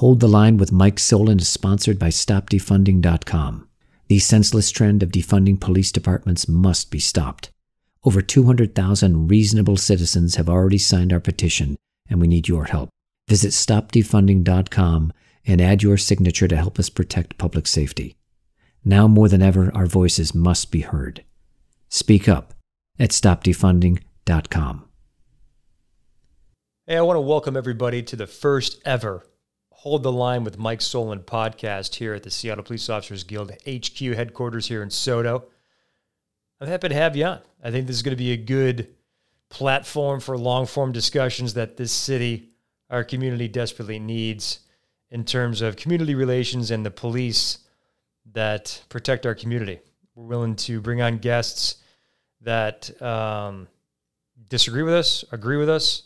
Hold the Line with Mike Solan is sponsored by StopDefunding.com. The senseless trend of defunding police departments must be stopped. Over 200,000 reasonable citizens have already signed our petition, and we need your help. Visit StopDefunding.com and add your signature to help us protect public safety. Now more than ever, our voices must be heard. Speak up at StopDefunding.com. Hey, I want to welcome everybody to the first ever Hold the Line with Mike Solan podcast here at the Seattle Police Officers Guild HQ headquarters here in SoDo. I'm happy to have you on. I think this is going to be a good platform for long form discussions that this city, our community desperately needs in terms of community relations and the police that protect our community. We're willing to bring on guests that um, disagree with us, agree with us,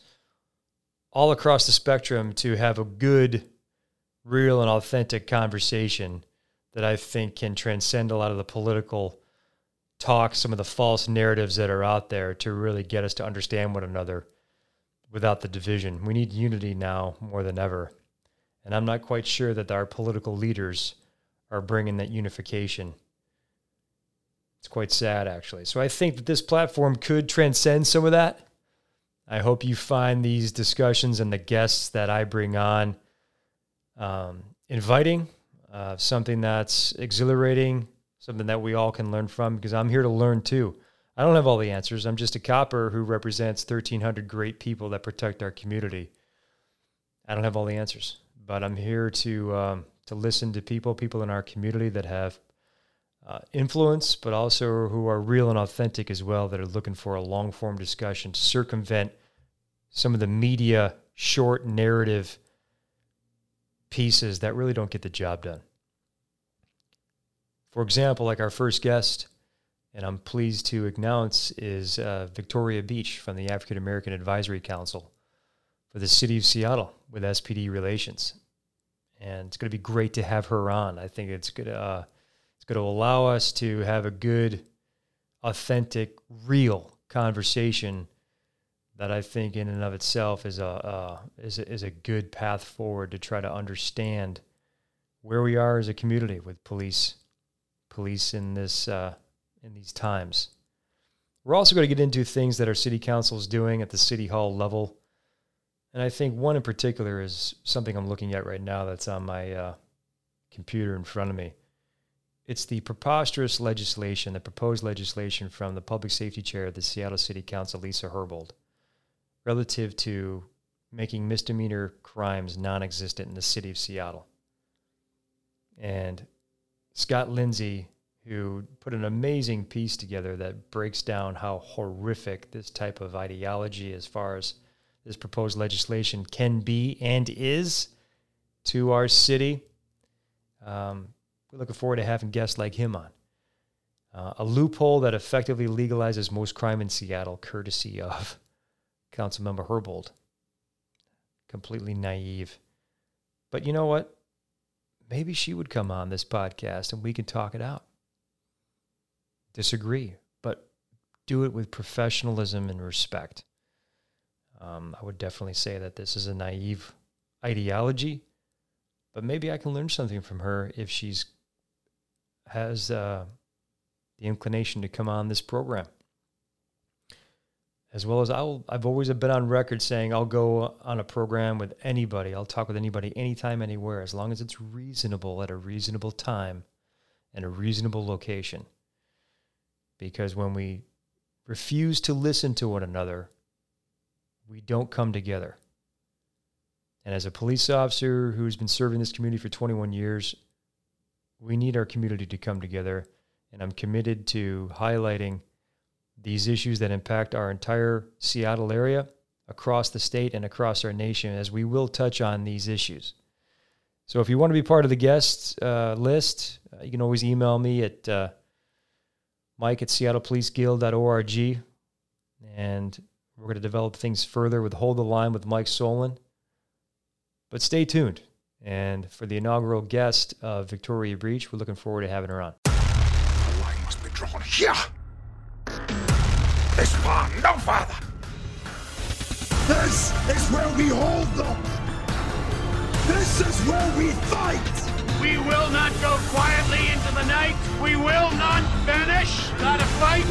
all across the spectrum to have a good real and authentic conversation that I think can transcend a lot of the political talk, some of the false narratives that are out there to really get us to understand one another without the division. We need unity now more than ever. And I'm not quite sure that our political leaders are bringing that unification. It's quite sad, actually. So I think that this platform could transcend some of that. I hope you find these discussions and the guests that I bring on um, inviting, uh, something that's exhilarating, something that we all can learn from because I'm here to learn too. I don't have all the answers. I'm just a copper who represents 1,300 great people that protect our community. I don't have all the answers, but I'm here to um, to listen to people, people in our community that have uh, influence, but also who are real and authentic as well, that are looking for a long form discussion to circumvent some of the media short narrative pieces that really don't get the job done. For example, like our first guest, and I'm pleased to announce, is uh, Victoria Beach from the African American Advisory Council for the City of Seattle with SPD Relations. And it's going to be great to have her on. I think it's going to, uh, it's going to allow us to have a good, authentic, real conversation that I think in and of itself is a, uh, is a, is a good path forward to try to understand where we are as a community with police police in this uh, in these times. We're also going to get into things that our city council is doing at the city hall level, and I think one in particular is something I'm looking at right now that's on my uh, computer in front of me. It's the preposterous legislation, the proposed legislation from the public safety chair of the Seattle City Council, Lisa Herbold relative to making misdemeanor crimes non existent in the city of Seattle. And Scott Lindsay, who put an amazing piece together that breaks down how horrific this type of ideology, as far as this proposed legislation, can be and is to our city. Um, we're looking forward to having guests like him on. Uh, a loophole that effectively legalizes most crime in Seattle, courtesy of Councilmember Herbold. Completely naive. But you know what? Maybe she would come on this podcast and we can talk it out. Disagree, but do it with professionalism and respect. Um, I would definitely say that this is a naive ideology, but maybe I can learn something from her if she's has uh, the inclination to come on this program as well as I'll, I've always been on record saying I'll go on a program with anybody. I'll talk with anybody anytime, anywhere, as long as it's reasonable at a reasonable time and a reasonable location. Because when we refuse to listen to one another, we don't come together. And as a police officer who's been serving this community for 21 years, we need our community to come together. And I'm committed to highlighting these issues that impact our entire Seattle area, across the state, and across our nation, as we will touch on these issues. So if you want to be part of the guest uh, list, uh, you can always email me at uh, mike at seattlepoliceguild.org. And we're going to develop things further with Hold the Line with Mike Solan. But stay tuned. And for the inaugural guest of Victoria Beach, we're looking forward to having her on. The line must be drawn here. This far, no farther. This is where we hold them. This is where we fight! We will not go quietly into the night. We will not vanish. Gotta fight.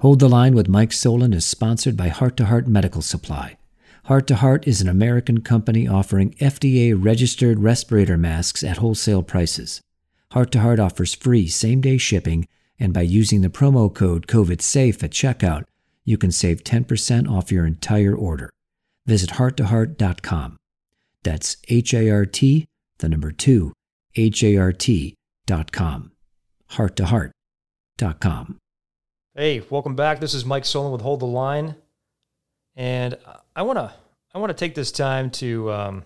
Hold the Line with Mike Solan is sponsored by Heart to Heart Medical Supply. Heart to Heart is an American company offering FDA registered respirator masks at wholesale prices. Heart to Heart offers free same day shipping, and by using the promo code COVIDSAFE at checkout, you can save 10% off your entire order. Visit hearttoheart.com. That's H A R T, the number two, H A R T dot com. Hearttoheart.com. Hey, welcome back. This is Mike Solan with Hold the Line, and I want to I want to take this time to um,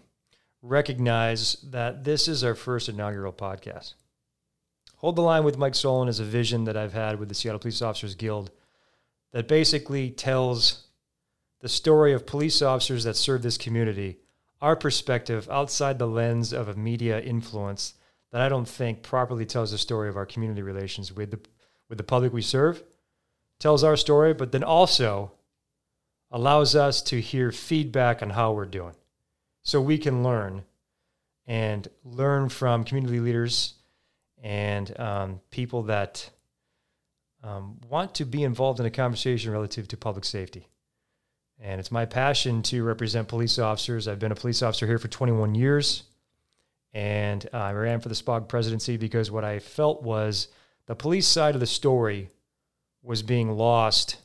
recognize that this is our first inaugural podcast. Hold the Line with Mike Solan is a vision that I've had with the Seattle Police Officers Guild that basically tells the story of police officers that serve this community, our perspective outside the lens of a media influence that I don't think properly tells the story of our community relations with the with the public we serve, tells our story, but then also allows us to hear feedback on how we're doing. So we can learn and learn from community leaders and um, people that um, want to be involved in a conversation relative to public safety. And it's my passion to represent police officers. I've been a police officer here for 21 years. And I ran for the SPOG presidency because what I felt was the police side of the story was being lost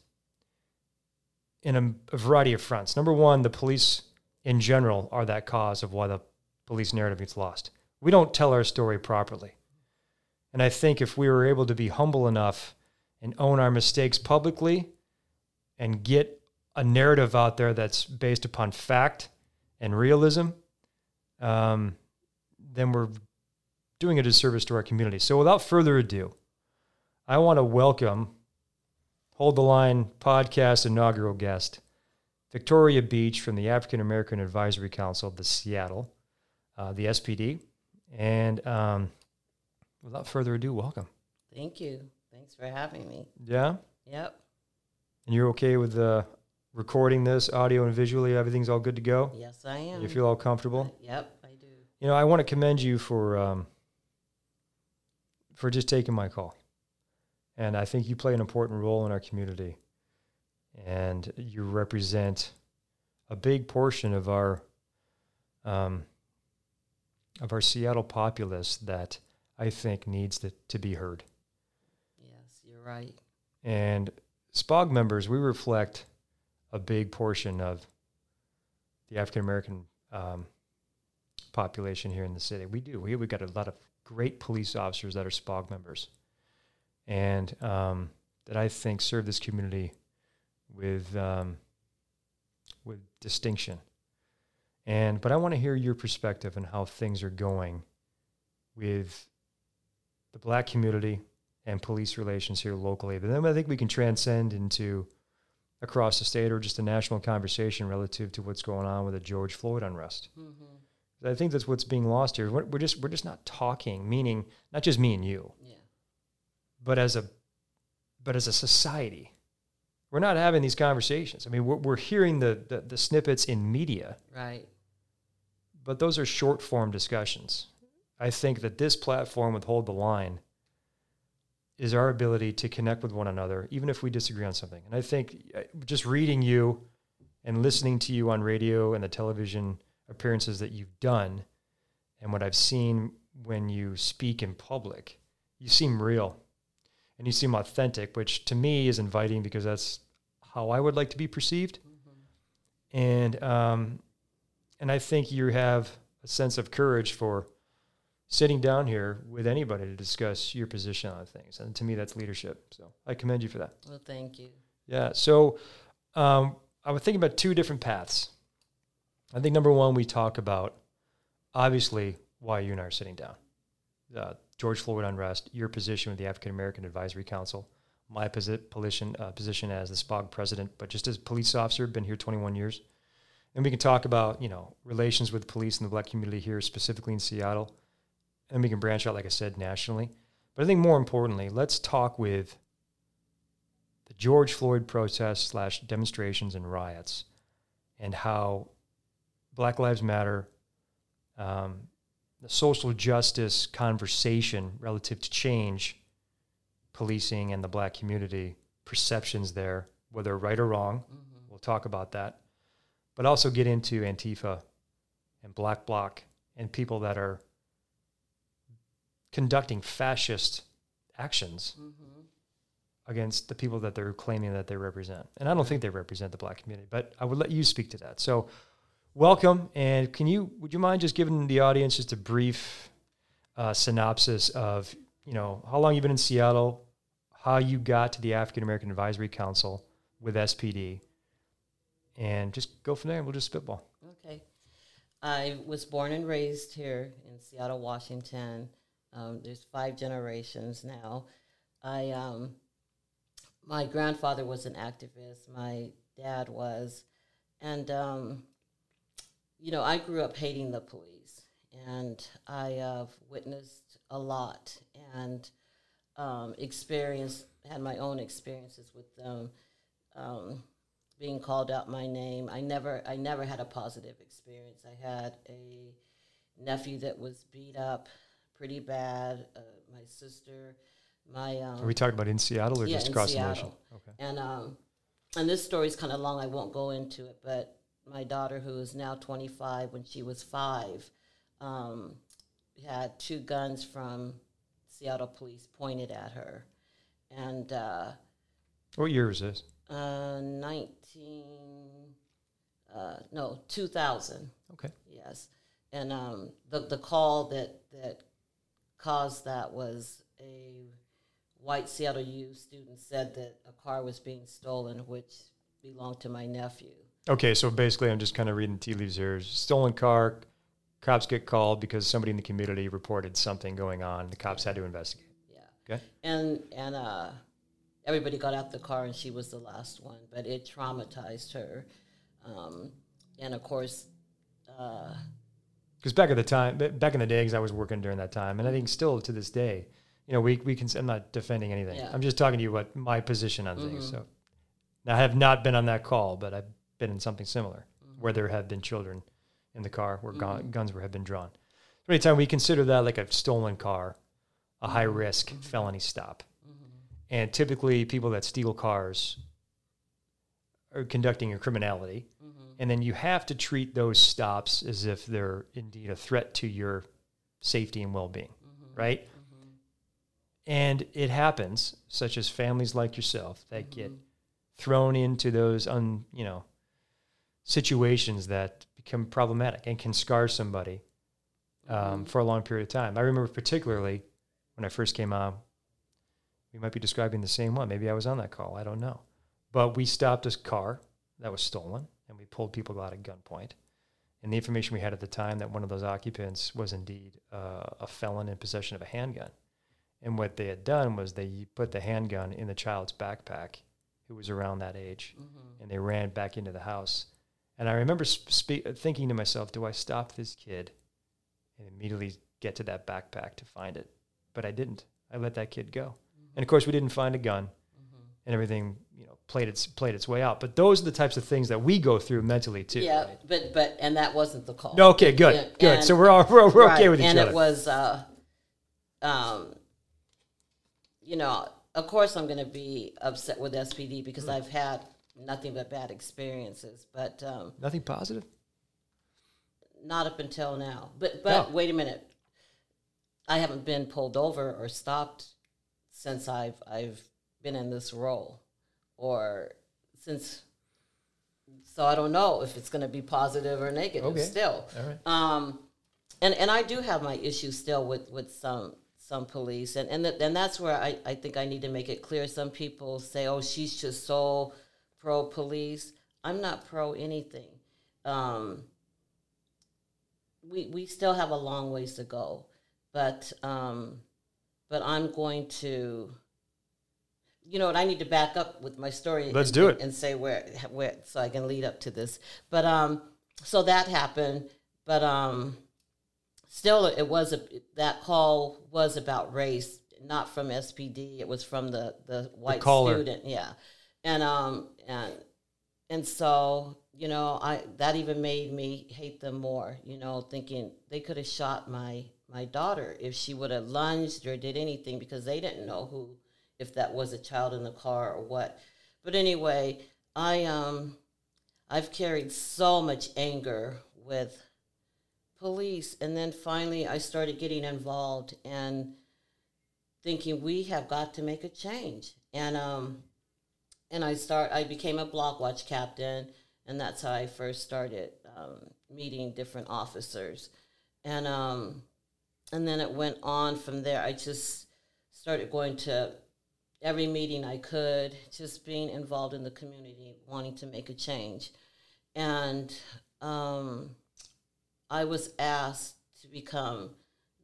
in a, a variety of fronts. Number one, the police in general are that cause of why the police narrative gets lost. We don't tell our story properly. And I think if we were able to be humble enough and own our mistakes publicly and get a narrative out there that's based upon fact and realism, um, then we're doing a disservice to our community. So without further ado, I want to welcome Hold the Line podcast inaugural guest, Victoria Beach from the African American Advisory Council of the Seattle, uh, the SPD. And um, without further ado, welcome. Thank you. Thanks for having me. Yeah? Yep. And you're okay with uh, recording this audio and visually? Everything's all good to go? Yes, I am. You feel all comfortable? Yep, I do. You know, I want to commend you for um, for just taking my call, and I think you play an important role in our community, and you represent a big portion of our um, of our Seattle populace that I think needs to, to be heard. Yes, you're right. And SPOG members, we reflect a big portion of the African American um, population here in the city. We do. We we've got a lot of great police officers that are SPOG members, and um, that I think serve this community with um, with distinction. And but I want to hear your perspective on how things are going with the black community and police relations here locally. But then I think we can transcend into across the state or just a national conversation relative to what's going on with the George Floyd unrest. Mm-hmm. I think that's what's being lost here. We're, we're just we're just not talking, meaning not just me and you, Yeah. but as a but as a society, we're not having these conversations. I mean, we're, we're hearing the, the the snippets in media, Right. but those are short form discussions. I think that this platform with Hold the Line is our ability to connect with one another, even if we disagree on something. And I think uh, just reading you and listening to you on radio and the television appearances that you've done, and what I've seen when you speak in public, you seem real and you seem authentic, which to me is inviting because that's how I would like to be perceived. And um, and I think you have a sense of courage for sitting down here with anybody to discuss your position on things. And to me, that's leadership. So I commend you for that. Well, thank you. Yeah. So um, I was thinking about two different paths. I think number one, we talk about obviously why you and I are sitting down. Uh, George Floyd unrest, your position with the African American Advisory Council, my posi- position uh, position as the SPOG president, but just as a police officer, been here 21 years. And we can talk about you know relations with police and the black community here, specifically in Seattle, and we can branch out, like I said, nationally. But I think more importantly, let's talk with the George Floyd protests slash demonstrations and riots and how Black Lives Matter, um, the social justice conversation relative to change, policing and the black community, perceptions there, whether right or wrong. We'll talk about that. But also get into Antifa and Black Bloc and people that are conducting fascist actions against the people that they're claiming that they represent. And I don't think they represent the black community, but I would let you speak to that. So, welcome. And can you, would you mind just giving the audience just a brief uh, synopsis of, you know, how long you've been in Seattle, how you got to the African American Advisory Council with SPD, and just go from there. We'll just spitball. Okay. I was born and raised here in Seattle, Washington. Um, there's five generations now. I um, my grandfather was an activist. My dad was, and um, you know, I grew up hating the police, and I have witnessed a lot and um, experienced had my own experiences with them. Um, being called out my name. I never I never had a positive experience. I had a nephew that was beat up pretty bad. Uh, my sister, my um, Are we talking about in Seattle or yeah, just across the nation? Seattle. Okay. And um, and this story's kind of long. I won't go into it, but my daughter, who is now 25, when she was five, um, had two guns from Seattle police pointed at her, and uh, What year was this? uh, 19, uh, no, 2000. Okay. Yes, and um, the the call that that caused that was a white Seattle U student said that a car was being stolen, which belonged to my nephew. Okay, so basically, I'm just kind of reading tea leaves here. Stolen car, cops get called because somebody in the community reported something going on. The cops had to investigate. Yeah, Okay. and and uh, everybody got out the car, and she was the last one. But it traumatized her, um, and of course, uh, Because back at the time, back in the day, because I was working during that time, and I think still to this day, you know, we we can. I'm not defending anything. Yeah. I'm just talking to you about my position on things. Mm-hmm. So, now I have not been on that call, but I've been in something similar mm-hmm. where there have been children in the car where gun, mm-hmm. guns were have been drawn. So anytime we consider that like a stolen car, a high risk felony stop, and typically people that steal cars are conducting a criminality, Mm-hmm. and then you have to treat those stops as if they're indeed a threat to your safety and well-being, mm-hmm. right? Mm-hmm. And it happens, such as families like yourself that get thrown into those un, you know, situations that become problematic and can scar somebody um, for a long period of time. I remember particularly when I first came on, we might be describing the same one. Maybe I was on that call. I don't know. But we stopped a car that was stolen and we pulled people out at gunpoint. And the information we had at the time that one of those occupants was indeed uh, a felon in possession of a handgun. And what they had done was they put the handgun in the child's backpack, who was around that age, mm-hmm. and they ran back into the house. And I remember spe- thinking to myself, do I stop this kid and immediately get to that backpack to find it? But I didn't. I let that kid go. Mm-hmm. And of course, we didn't find a gun, mm-hmm. and everything you know played its played its way out. But those are the types of things that we go through mentally too. yeah, right? but but and that wasn't the call. No, okay, good, Yeah, good. and- so we're all we're, we're okay with each and other. it was, uh, um, you know, of course I'm going to be upset with SPD because I've had nothing but bad experiences, but um, Nothing positive. not up until now. But but No. wait a minute, I haven't been pulled over or stopped since I've I've been in this role, or since. So I don't know if it's going to be positive or negative. Okay. Still, right. um, and and I do have my issues still with with some some police, and and and that's where I I think I need to make it clear. Some people say, "Oh, she's just so pro police." I'm not pro anything. Um, we we still have a long ways to go, but um, but I'm going to. You know what? I need to back up with my story. Let's and, do it. and say where where so I can lead up to this. But um, so that happened. But um, still, it was a that call was about race, not from SPD. It was from the the white caller. student. Yeah, and um and and so you know, I that even made me hate them more. You know, thinking they could have shot my my daughter if she would have lunged or did anything because they didn't know who, if that was a child in the car or what. But anyway, I um, I've carried so much anger with police, and then finally I started getting involved and thinking we have got to make a change, and um, and I start I became a block watch captain and that's how I first started um, meeting different officers, and um, and then it went on from there. I just started going to every meeting I could, just being involved in the community, wanting to make a change, and um, I was asked to become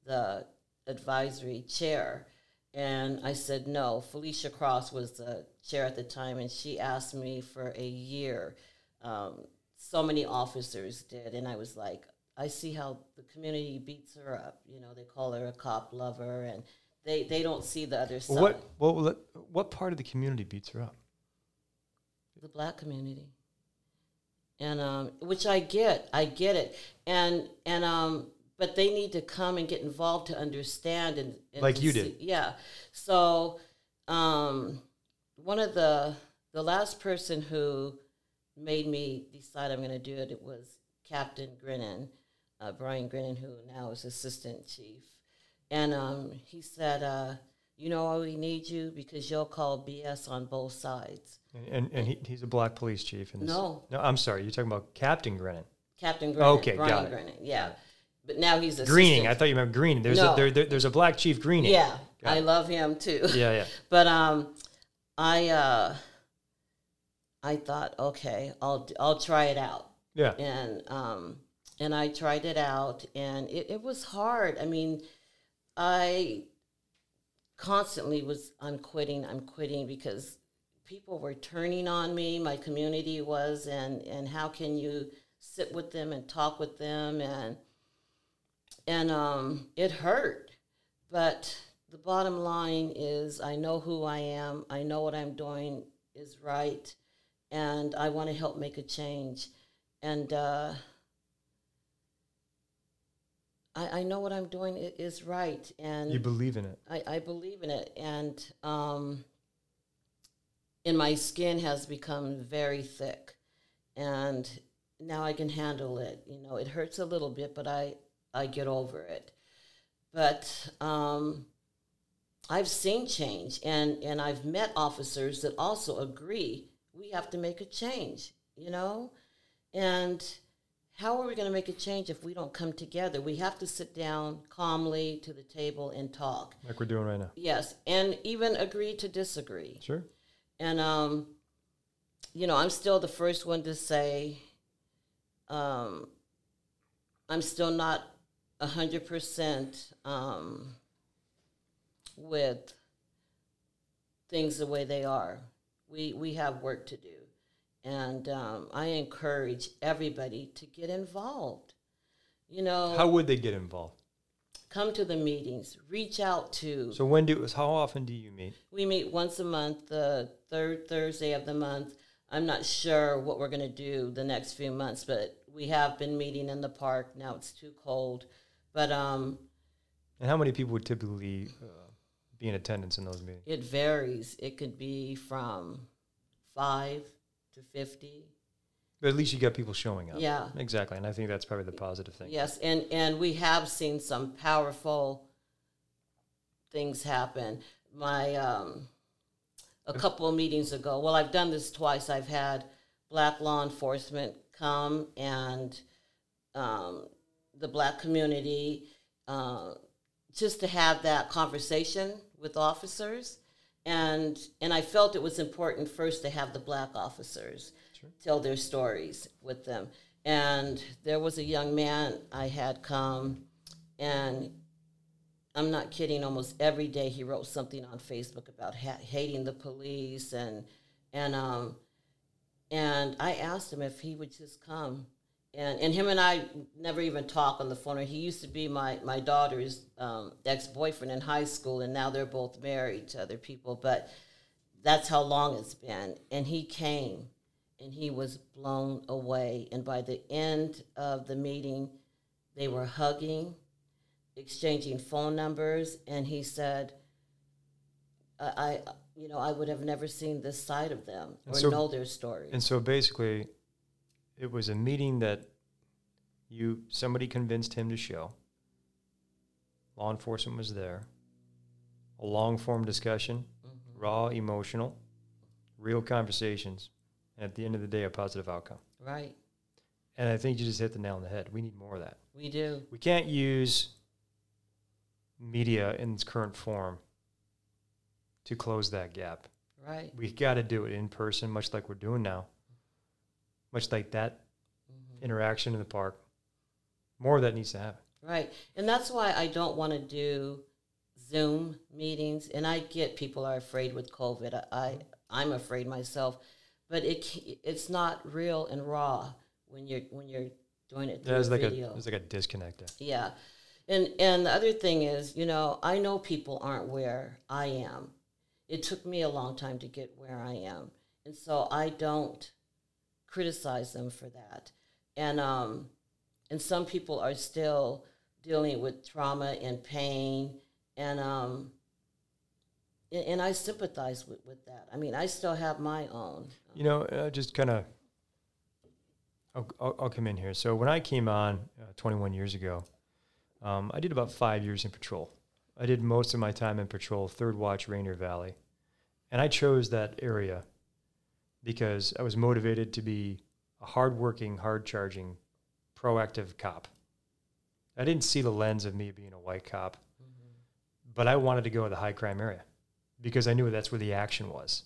the advisory chair. And I said no. Felicia Cross was the chair at the time, and she asked me for a year um, so many officers did, and I was like, I see how the community beats her up. You know, they call her a cop lover, and they they don't see the other side. What what what part of the community beats her up? The black community, and um, which I get, I get it, and and um, but they need to come and get involved to understand and, and like you see- did. yeah. So, um, one of the the last person who made me decide I'm going to do it, it was Captain Grenon, uh, Brian Grenon, who now is assistant chief. And um, he said, uh, You know why we need you? Because you'll call BS on both sides. And and, and he, he's a black police chief. In this. No. no, I'm sorry. You're talking about Captain Grenon. Captain Grenon. Okay, Brian got it. Grenon, yeah. But now he's assistant. Greening. I thought you meant greening. There's No. a there, there- there's a black chief greening. Yeah, Got I it. love him too. Yeah, yeah. But um, I uh, I thought, okay, I'll I'll try it out. Yeah. and um, and I tried it out, and it, it was hard. I mean, I constantly was, I'm quitting, I'm quitting because people were turning on me. My community was, and and how can you sit with them and talk with them, and and um, it hurt, but the bottom line is, I know who I am. I know what I'm doing is right, and I want to help make a change and uh, I, I know what I'm doing is right, and You believe in it. I, I believe in it, and um, and my skin has become very thick, and now I can handle it. You know, it hurts a little bit, but I I get over it. But um, I've seen change, and and I've met officers that also agree we have to make a change. You know, and how are we going to make a change if we don't come together? We have to sit down calmly to the table and talk. Like we're doing right now. Yes, and even agree to disagree. Sure. And um, you know, I'm still the first one to say, um, I'm still not a hundred percent um with things the way they are. We we have work to do, and um, I encourage everybody to get involved. You know, How would they get involved? come to the meetings, reach out to. So when do it? how often do you meet? We meet once a month, the third Thursday of the month. I'm not sure what we're going to do the next few months, but we have been meeting in the park. Now it's too cold, but um, And how many people would typically uh, be in attendance in those meetings? it varies. It could be from five to fifty. But at least you got people showing up. Yeah. Exactly. And I think that's probably the positive thing. Yes, and and we have seen some powerful things happen. My um, a couple of meetings ago. Well, I've done this twice. I've had black law enforcement come and um, the black community uh, just to have that conversation with officers, and and I felt it was important first to have the black officers tell their stories with them. And there was a young man I had come, and I'm not kidding. Almost every day he wrote something on Facebook about ha- hating the police, and and um, and I asked him if he would just come, and and him and I never even talk on the phone. Or He used to be my my daughter's um, ex boyfriend in high school, and now they're both married to other people. But that's how long it's been. And he came, and he was blown away. And by the end of the meeting, they were hugging, exchanging phone numbers, and he said, I, I you know, I would have never seen this side of them or so- know their story. And so basically, it was a meeting that you somebody convinced him to show. Law enforcement was there. A long form discussion, mm-hmm. raw, emotional, real conversations, and at the end of the day, a positive outcome. right. And I think you just hit the nail on the head. We need more of that. We do. We can't use media in its current form to close that gap. Right. We got to do it in person, much like we're doing now. Much like that mm-hmm. interaction in the park. More of that needs to happen. Right. And that's why I don't want to do Zoom meetings. And I get people are afraid with COVID. I, I I'm afraid myself, but it it's not real and raw when you're when you're doing it through There's a like a video. there's like a disconnect there. Yeah. And and the other thing is, you know, I know people aren't where I am. It took me a long time to get where I am. And so I don't criticize them for that. And um and some people are still dealing with trauma and pain and um and, and I sympathize with, with that. I mean, I still have my own. You know, uh, just kind of, I'll, I'll, I'll come in here. So when I came on uh, 21 years ago, um, I did about five years in patrol. I did most of my time in patrol, Third Watch, Rainier Valley, and I chose that area because I was motivated to be a hardworking, hard-charging, proactive cop. I didn't see the lens of me being a white cop, but I wanted to go to the high crime area because I knew that's where the action was.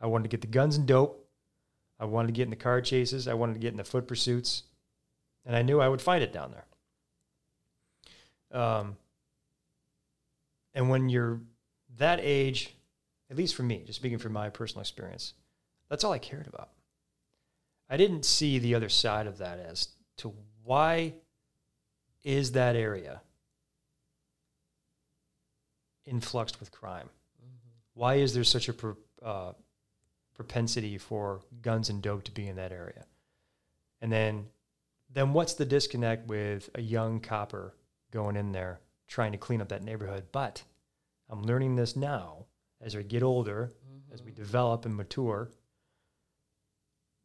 I wanted to get the guns and dope. I wanted to get in the car chases. I wanted to get in the foot pursuits. And I knew I would find it down there. Um, and when you're that age, at least for me, just speaking from my personal experience, that's all I cared about. I didn't see the other side of that as to why is that area influxed with crime? Why is there such a uh, propensity for guns and dope to be in that area? And then, then what's the disconnect with a young copper going in there trying to clean up that neighborhood? But I'm learning this now as I get older, as we develop and mature.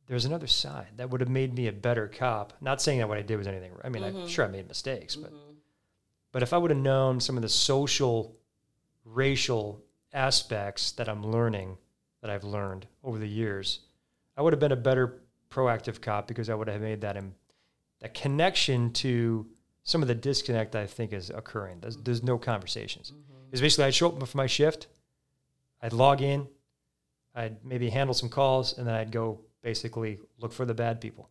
There's another side that would have made me a better cop. Not saying that what I did was anything. I mean, I'm mm-hmm. sure I made mistakes, but mm-hmm. but if I would have known some of the social, racial aspects that I'm learning, that I've learned over the years, I would have been a better proactive cop because I would have made that Im- that connection to some of the disconnect I think is occurring. There's, mm-hmm. there's no conversations. It's basically I'd show up for my shift, I'd log in, I'd maybe handle some calls, and then I'd go basically look for the bad people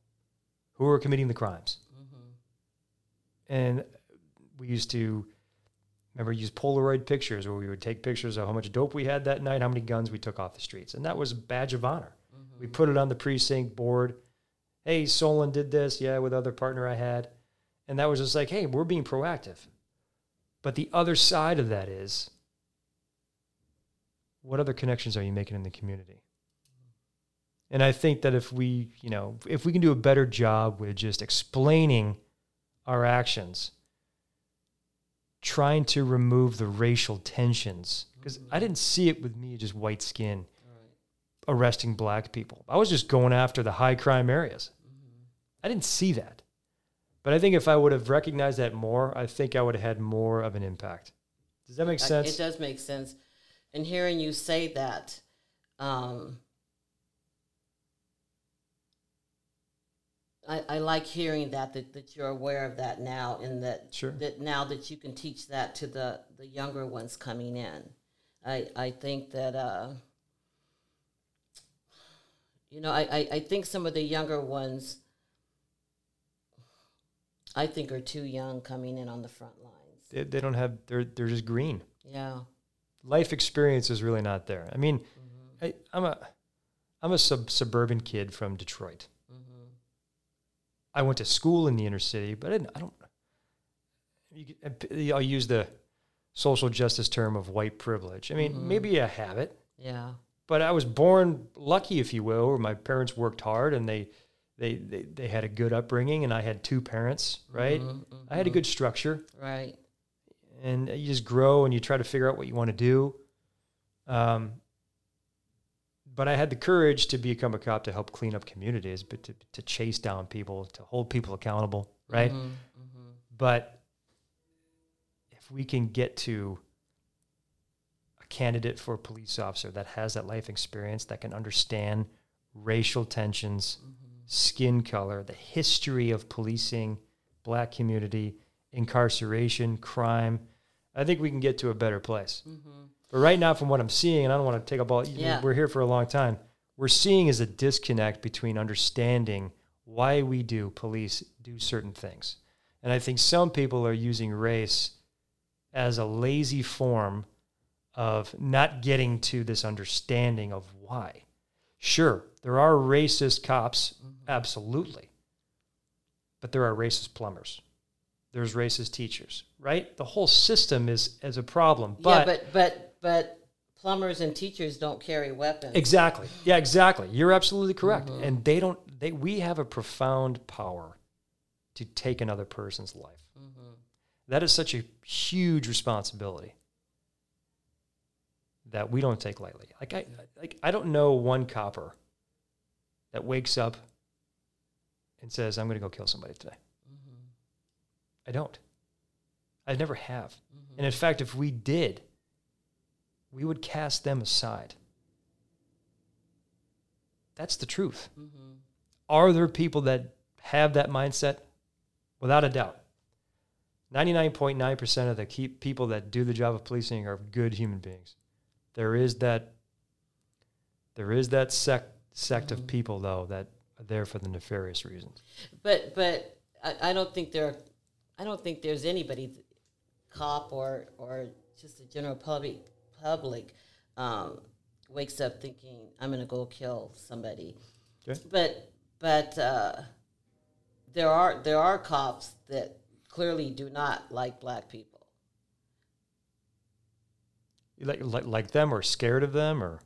who are committing the crimes. Mm-hmm. And we used to remember use Polaroid pictures where we would take pictures of how much dope we had that night, how many guns we took off the streets, and that was a badge of honor. Mm-hmm. We put it on the precinct board. Hey, Solan did this, yeah, with other partner I had, and that was just like, hey, we're being proactive. But the other side of that is, what other connections are you making in the community? And I think that if we, you know, if we can do a better job with just explaining our actions, trying to remove the racial tensions, because I didn't see it with me, just white skin arresting black people. I was just going after the high crime areas. I didn't see that. But I think if I would have recognized that more, I think I would have had more of an impact. Does that make sense? It does make sense. And hearing you say that, um, I, I like hearing that, that that you're aware of that now, and that Sure. that now that you can teach that to the the younger ones coming in. I I think that uh, you know I, I I think some of the younger ones I think are too young coming in on the front lines. They, they don't have, they're, they're just green. Yeah. life experience is really not there. I mean, I, I'm a I'm a sub, suburban kid from Detroit. I went to school in the inner city, but I, didn't, I don't. You, I'll use the social justice term of white privilege. I mean, mm-hmm. maybe I have it, Yeah. but I was born lucky, if you will, where my parents worked hard and they, they, they, they had a good upbringing, and I had two parents, right? Mm-hmm, I had a mm-hmm. good structure, Right. and you just grow and you try to figure out what you want to do. Um, but I had the courage to become a cop to help clean up communities, but to, to chase down people, to hold people accountable, right? Mm-hmm, mm-hmm. But if we can get to a candidate for a police officer that has that life experience, that can understand racial tensions, mm-hmm. skin color, the history of policing, black community, incarceration, crime, I think we can get to a better place. But right now, from what I'm seeing, and I don't want to take up all, Yeah. we're here for a long time. We're seeing is a disconnect between understanding why we do police do certain things. And I think some people are using race as a lazy form of not getting to this understanding of why. Sure, there are racist cops, mm-hmm. absolutely. But there are racist plumbers. There's racist teachers, right? The whole system is is a problem. yeah, but but but plumbers and teachers don't carry weapons. Exactly. Yeah, exactly. You're absolutely correct. Mm-hmm. And they don't they we have a profound power to take another person's life. Mm-hmm. That is such a huge responsibility that we don't take lightly. Like I like I don't know one copper that wakes up and says, I'm gonna go kill somebody today. Mm-hmm. I don't. I never have. And in fact, if we did, we would cast them aside. That's the truth. Mm-hmm. Are there people that have that mindset? Without a doubt. 99.9% of the people that do the job of policing are good human beings. There is that there is that sect sect of mm-hmm. people though that are there for the nefarious reasons. But but I, I don't think there I don't think there's anybody cop or or just the general public public um, wakes up thinking I'm going to go kill somebody. Okay. But but uh, there are there are cops that clearly do not like black people. Like, like like them or scared of them or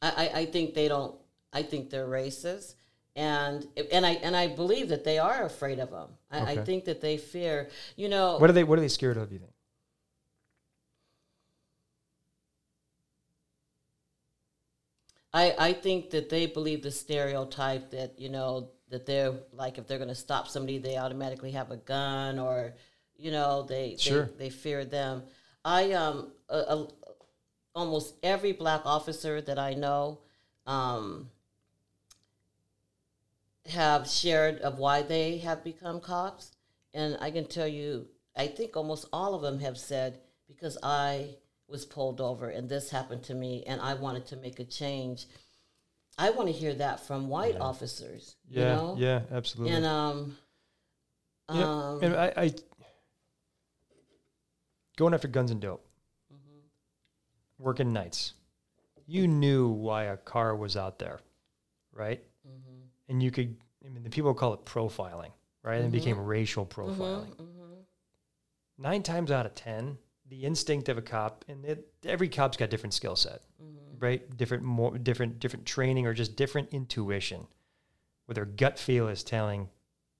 I, I, think they don't. I think they're racist, and and I and I believe that they are afraid of them. I, I think that they fear. You know, what are they what are they scared of you think? I, I think that they believe the stereotype that you know that they're like if they're going to stop somebody they automatically have a gun or you know they Sure. they, they fear them. I um a, a, almost every black officer that I know um have shared of why they have become cops and I can tell you I think almost all of them have said because I was pulled over and this happened to me and I wanted to make a change. I want to hear that from white officers. Yeah, you know? yeah, absolutely. And um, Yeah, um and I, I going after guns and dope, Mm-hmm. working nights. You knew why a car was out there, right? Mm-hmm. And you could. I mean, the people call it profiling, right? And it became racial Mm-hmm. profiling. Nine times out of ten, the instinct of a cop, and it, every cop's got different skill set, Mm-hmm. right? Different, more, different, different training, or just different intuition, where their gut feel is telling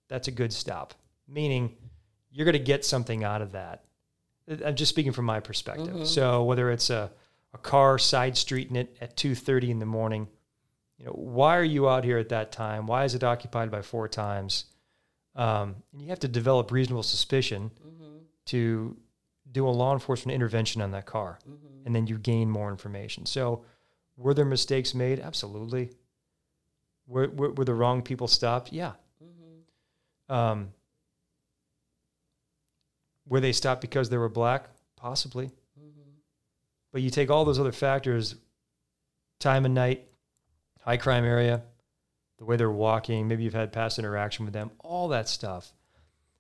that's a good stop. Meaning, you're going to get something out of that. I'm just speaking from my perspective. So whether it's a, a car side streeting it at 2:30 in the morning, you know, why are you out here at that time? Why is it occupied by four times? Um, and you have to develop reasonable suspicion to do a law enforcement intervention on that car, mm-hmm. and then you gain more information. So, were there mistakes made? Absolutely. Were, were, were the wrong people stopped? Yeah. Mm-hmm. Um, were they stopped because they were black? Possibly. Mm-hmm. But you take all those other factors time of night, high crime area, the way they're walking, maybe you've had past interaction with them, all that stuff.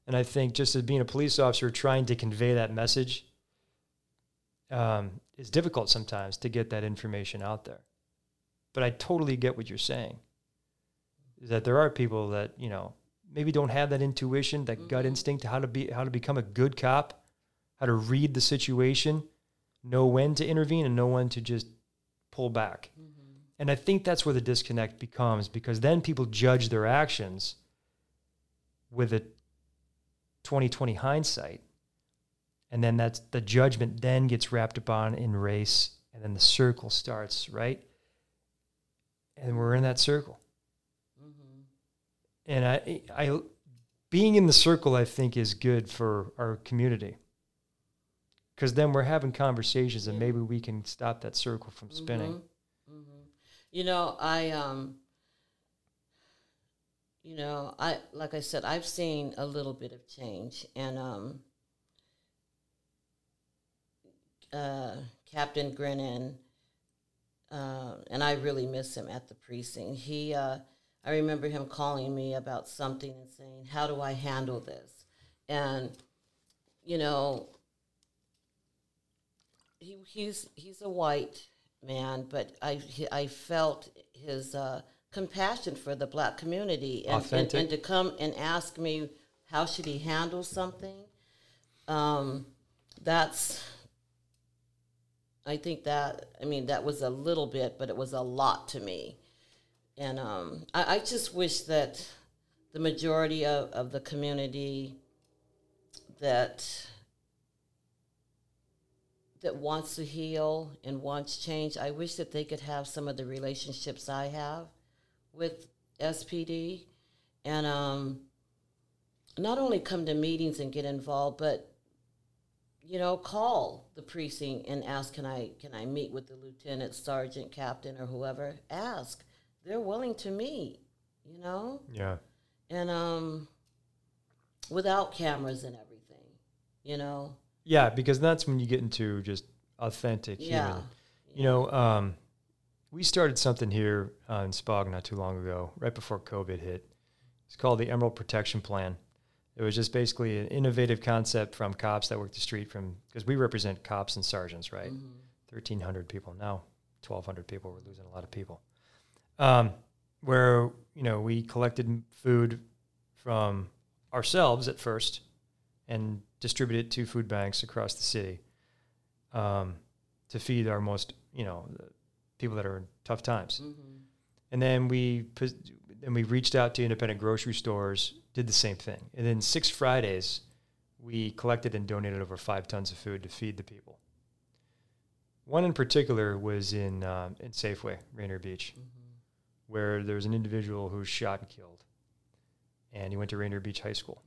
And I think just as being a police officer, trying to convey that message um, is difficult sometimes to get that information out there. But I totally get what you're saying. Is that there are people that you know maybe don't have that intuition, that gut instinct to how to be how to become a good cop, how to read the situation, know when to intervene, and know when to just pull back. And I think that's where the disconnect becomes because then people judge their actions with a 2020 hindsight. And then that's the judgment then gets wrapped upon in race and then the circle starts, right? And we're in that circle. Mm-hmm. And I I being in the circle I think is good for our community. Cuz then we're having conversations and maybe we can stop that circle from spinning. Mm-hmm. Mm-hmm. You know, I um you know, I like I said, I've seen a little bit of change and um uh Captain Grenon uh, and I really miss him at the precinct. He uh I remember him calling me about something and saying, "How do I handle this?" And you know, he, he's he's a white man, but I he, I felt his uh, compassion for the black community and, and, and to come and ask me how should he handle something. Um, that's I think that I mean that was a little bit, but it was a lot to me. And um, I, I just wish that the majority of, of the community that that wants to heal and wants change, I wish that they could have some of the relationships I have with SPD, and um, not only come to meetings and get involved, but you know, call the precinct and ask, can I can I meet with the lieutenant, sergeant, captain, or whoever? Ask. They're willing to meet. You know, Yeah. and um, without cameras and everything. You know. Yeah, because that's when you get into just authentic Yeah. human. You know, um, we started something here uh, in Spog not too long ago, right before COVID hit. It's called the Emerald Protection Plan. It was just basically an innovative concept from cops that work the street from because we represent cops and sergeants, right? Thirteen hundred people now, twelve hundred people. We're losing a lot of people. Um, where you know we collected food from ourselves at first and distributed it to food banks across the city um, to feed our most, you know, the people that are in tough times. And then we then we reached out to independent grocery stores, did the same thing. And then six Fridays, we collected and donated over five tons of food to feed the people. One in particular was in um, in Safeway, Rainier Beach, where there was an individual who was shot and killed, and he went to Rainier Beach High School.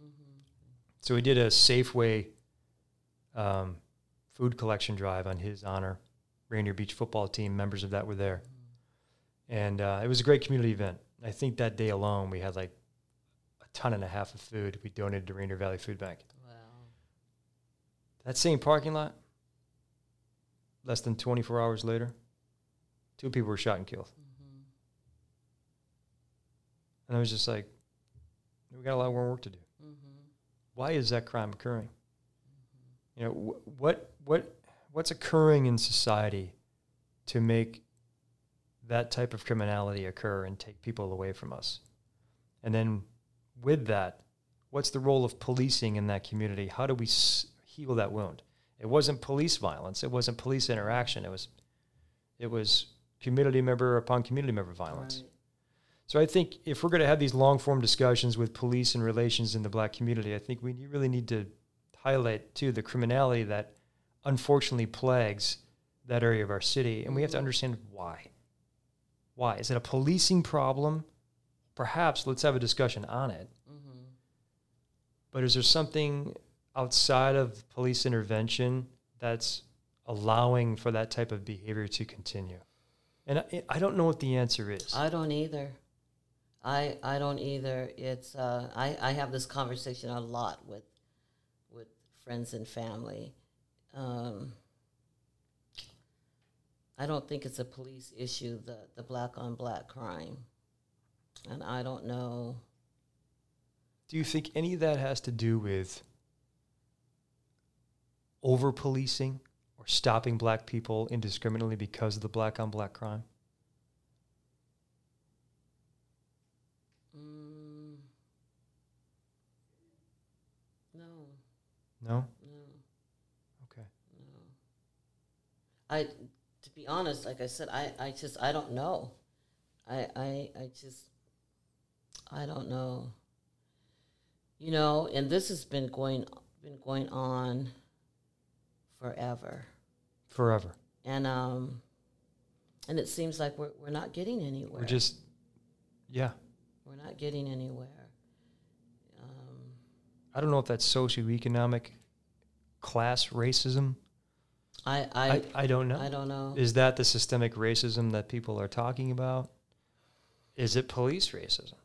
So we did a Safeway um, food collection drive on his honor. Rainier Beach football team members of that were there, and uh, it was a great community event. I think that day alone we had like a ton and a half of food we donated to Rainier Valley Food Bank. Wow. That same parking lot, less than 24 hours later, two people were shot and killed. Mm-hmm. And I was just like, we got a lot more work to do. Mm-hmm. Why is that crime occurring? Mm-hmm. You know, wh- what what what's occurring in society to make that type of criminality occur and take people away from us? And then with that, what's the role of policing in that community? How do we s- heal that wound? It wasn't police violence. It wasn't police interaction. It was it was community member upon community member violence. Right. So I think if we're going to have these long form discussions with police and relations in the black community, I think we really need to highlight too the criminality that unfortunately plagues that area of our city, and we have to understand why. Why is it a policing problem? Perhaps let's have a discussion on it. But is there something outside of police intervention that's allowing for that type of behavior to continue? And I, I don't know what the answer is. I don't either. I I don't either. It's uh, I I have this conversation a lot with with friends and family. Um, I don't think it's a police issue the the black on black crime, and I don't know. Do you think any of that has to do with over policing or stopping black people indiscriminately because of the black on black crime? Mm, no, No? no. Okay. I, to be honest, like I said, I, I just I don't know. I, I, I just, I don't know. You know, and this has been going, been going on forever, Forever. and um, and it seems like we're we're not getting anywhere. We're just, yeah. we're not getting anywhere. Um, I don't know if that's socioeconomic class racism. I, I, I, I don't know. I don't know. Is that the systemic racism that people are talking about? Is it police racism?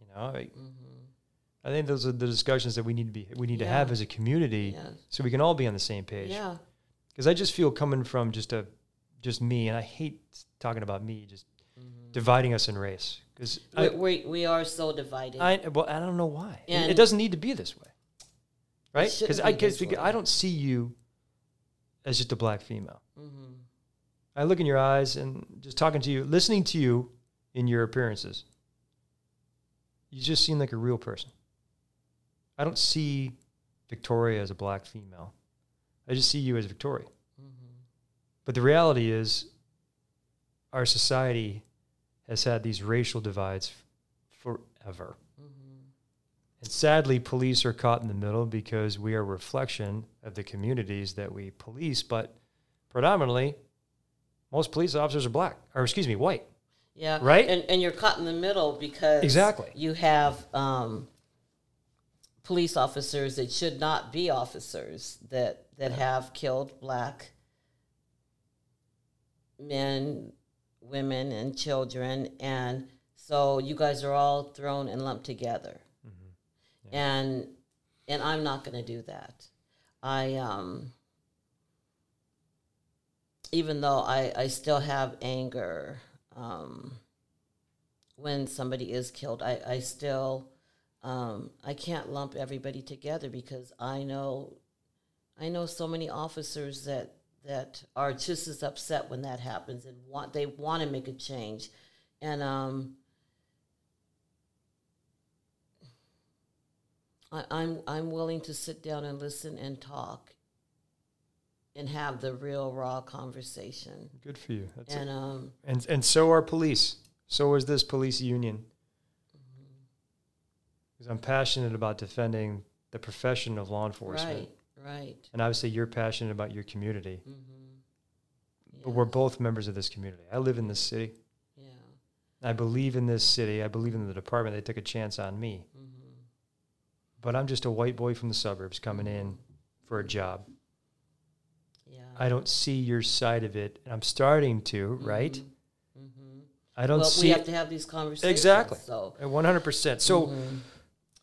You know, I, mm-hmm. I think those are the discussions that we need to be we need to have as a community, Yeah. so we can all be on the same page. Yeah, Because I just feel coming from just a just me, and I hate talking about me, just mm-hmm. dividing us in race. Because we, we we are so divided. I well, I don't know why. It- it, doesn't need to be this way, right? Because I because. I don't see you as just a black female. Mm-hmm. I look in your eyes and just talking to you, listening to you in your appearances. You just seem like a real person. I don't see Victoria as a black female. I just see you as Victoria. But the reality is, our society has had these racial divides f- forever. And sadly, police are caught in the middle because we are a reflection of the communities that we police. But predominantly, most police officers are black, or excuse me, white. Yeah. Right? And and you're caught in the middle because Exactly. you have um, police officers that should not be officers that that have killed black men, women, and children, and so you guys are all thrown and lumped together. And and I'm not going to do that. I um even though I, I still have anger um, when somebody is killed, I, I still um, I can't lump everybody together because I know I know so many officers that that are just as upset when that happens and want they want to make a change, and um, I, I'm I'm willing to sit down and listen and talk and have the real raw conversation. Good for you. That's and it. um, And and so are police. So is this police union. Because I'm passionate about defending the profession of law enforcement, right, right. and obviously you're passionate about your community. Mm-hmm. But we're both members of this community. I live in this city. Yeah. I believe in this city. I believe in the department. They took a chance on me. Mm-hmm. But I'm just a white boy from the suburbs coming in for a job. Yeah. I don't see your side of it. And I'm starting to, right? Mm-hmm. I don't well, see we have to have these conversations. Exactly. So And 100%. So Mm-hmm.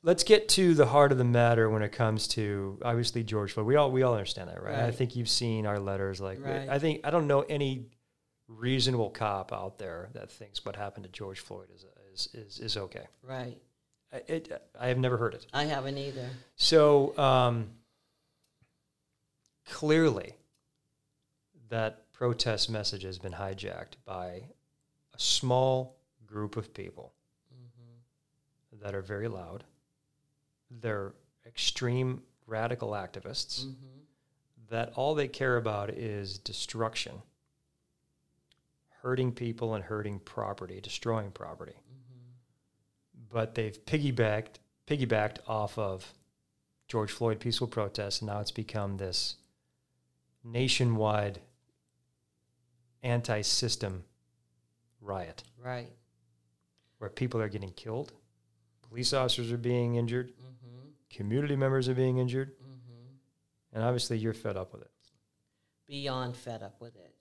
let's get to the heart of the matter when it comes to obviously George Floyd. We all we all understand that, right? I think you've seen our letters. Like Right. I think I don't know any reasonable cop out there that thinks what happened to George Floyd is is is, is okay. right. I, it, I have never heard it. I haven't either. So um, clearly, that protest message has been hijacked by a small group of people that are very loud. They're extreme radical activists that all they care about is destruction, hurting people and hurting property, destroying property. But they've piggybacked piggybacked off of George Floyd peaceful protests, and now it's become this nationwide anti-system riot Right. where people are getting killed, police officers are being injured, Mm-hmm. community members are being injured, and obviously you're fed up with it. Beyond fed up with it.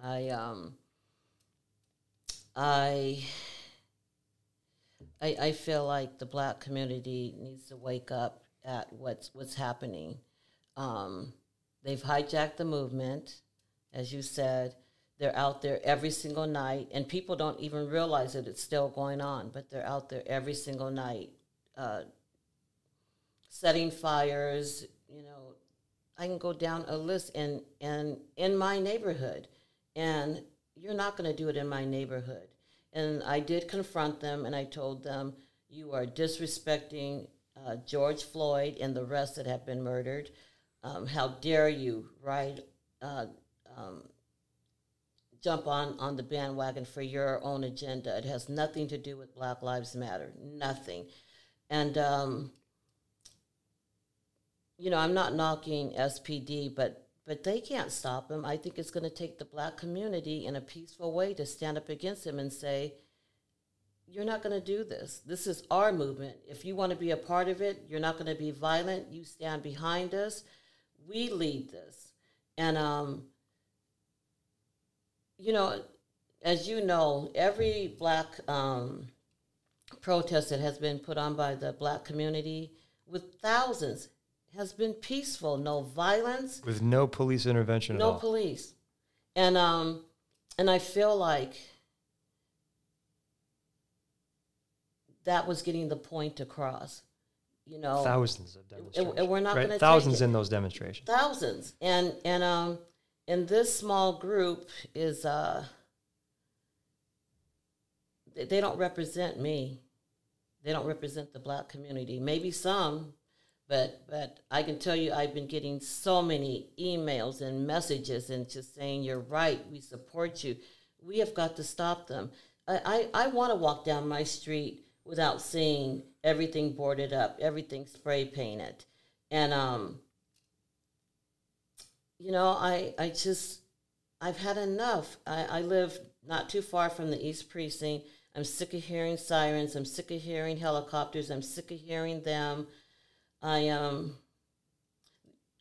I um. I. I, I feel like the black community needs to wake up at what's what's happening. Um, they've hijacked the movement, as you said. They're out there every single night, and people don't even realize that it's still going on. But they're out there every single night, uh, setting fires. You know, I can go down a list and and in my neighborhood, and you're not going to do it in my neighborhood. And I did confront them, and I told them, "You are disrespecting uh, George Floyd and the rest that have been murdered. Um, how dare you right? uh, um, jump on on the bandwagon for your own agenda. It has nothing to do with Black Lives Matter. Nothing. And um, you know, I'm not knocking SPD, but but they can't stop him. I think it's going to take the black community in a peaceful way to stand up against him and say, "You're not going to do this. This is our movement. If you want to be a part of it, you're not going to be violent. You stand behind us. We lead this." And um, you know, as you know, every black um, protest that has been put on by the black community with thousands has been peaceful, no violence, with no police intervention at no police, and um, and I feel like that was getting the point across. You know, thousands of demonstrations. and we're not right? gonna take thousands in those demonstrations. thousands, and and um, and this small group is uh, they don't represent me. They don't represent the black community. Maybe some, but but I can tell you, I've been getting so many emails and messages and just saying, "You're right. We support you. We have got to stop them." I I, I want to walk down my street without seeing everything boarded up, everything spray painted, and um. You know, I I just I've had enough. I, I live not too far from the East Precinct. I'm sick of hearing sirens. I'm sick of hearing helicopters. I'm sick of hearing them. I um.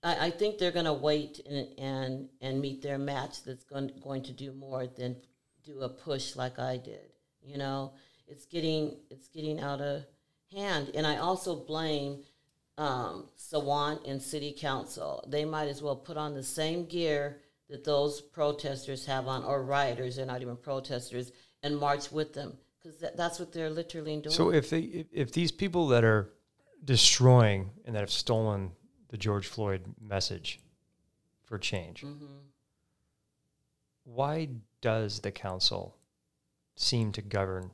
I, I think they're going to wait and, and and meet their match. That's going going to do more than do a push like I did. You know, it's getting it's getting out of hand, and I also blame um, Sawant and City Council. They might as well put on the same gear that those protesters have on, or rioters. They're not even protesters, and march with them because that, that's what they're literally doing. So if they if, if these people that are destroying and that have stolen the George Floyd message for change, Mm-hmm. why does the council seem to govern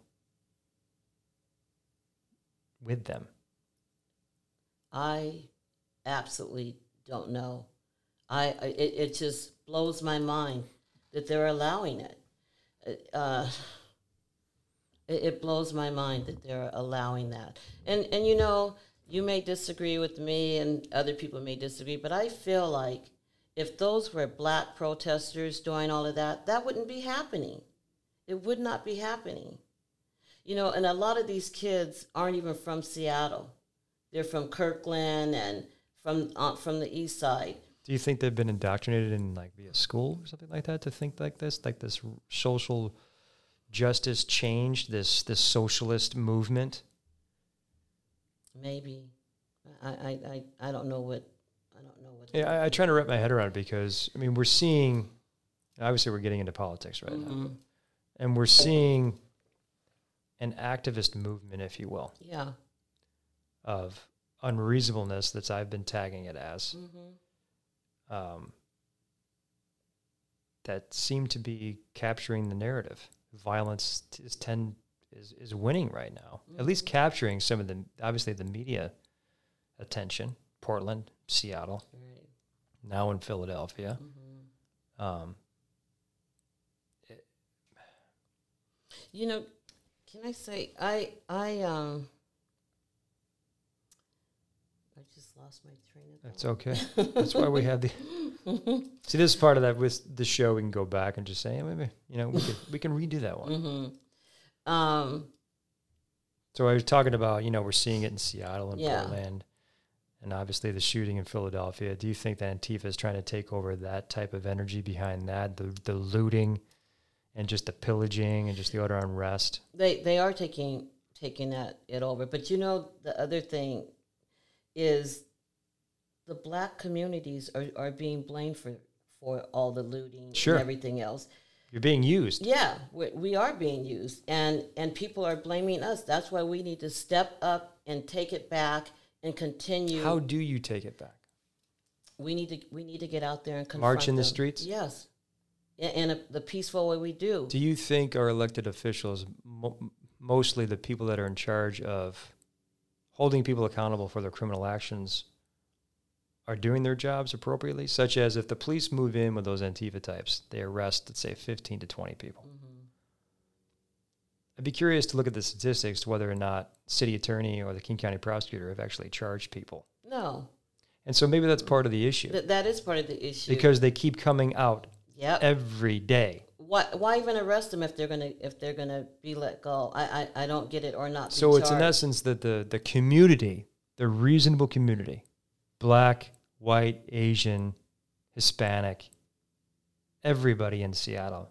with them? I absolutely don't know. I, it, it just blows my mind that they're allowing it. Uh, it, it blows my mind that they're allowing that. And and you know, you may disagree with me, and other people may disagree, but I feel like if those were black protesters doing all of that, that wouldn't be happening. It would not be happening. You know, and a lot of these kids aren't even from Seattle. They're from Kirkland and from uh, from the east side. Do you think they've been indoctrinated in like via school or something like that to think like this, like this social justice change, this this socialist movement? Maybe, I I, I, I don't know what I don't know what. Yeah, I, I try to wrap my head around it because I mean we're seeing, obviously we're getting into politics right now, Mhm. and we're seeing an activist movement, if you will, Yeah. of unreasonableness that's I've been tagging it as. hmm um, that seem to be capturing the narrative. Violence is tend is is winning right now. At least capturing some of the obviously the media attention. Portland, Seattle, Right. now in Philadelphia. hmm Um, You know, can I say I I um. I just lost my train of that's thought. okay. That's why we have the. See, this is part of that with the show. We can go back and just say, "Yeah, maybe you know we can we can redo that one. hmm Um. So I was talking about, you know, we're seeing it in Seattle and Yeah. Portland, and obviously the shooting in Philadelphia. Do you think that Antifa is trying to take over that type of energy behind that, the the looting, and just the pillaging and just the utter unrest? They they are taking taking that it over. But you know the other thing is the black communities are, are being blamed for for all the looting Sure. and everything else. You're being used. Yeah, we, we are being used, and and people are blaming us. That's why we need to step up and take it back and continue. How do you take it back? we need to we need to get out there and March in the streets? Yes, in a, the peaceful way we do. Do you think our elected officials, mo- mostly the people that are in charge of holding people accountable for their criminal actions, are doing their jobs appropriately, such as if the police move in with those Antifa types, they arrest, let's say, 15 to 20 people. Mm-hmm. I'd be curious to look at the statistics to whether or not city attorney or the King County prosecutor have actually charged people. No, And so maybe that's part of the issue that that is part of the issue. because they keep coming out yep. every day. why why even arrest them if they're gonna if they're gonna be let go? I I, I don't get it or not. be So it's in essence that the the community, the reasonable community, black, white, Asian, Hispanic, everybody in Seattle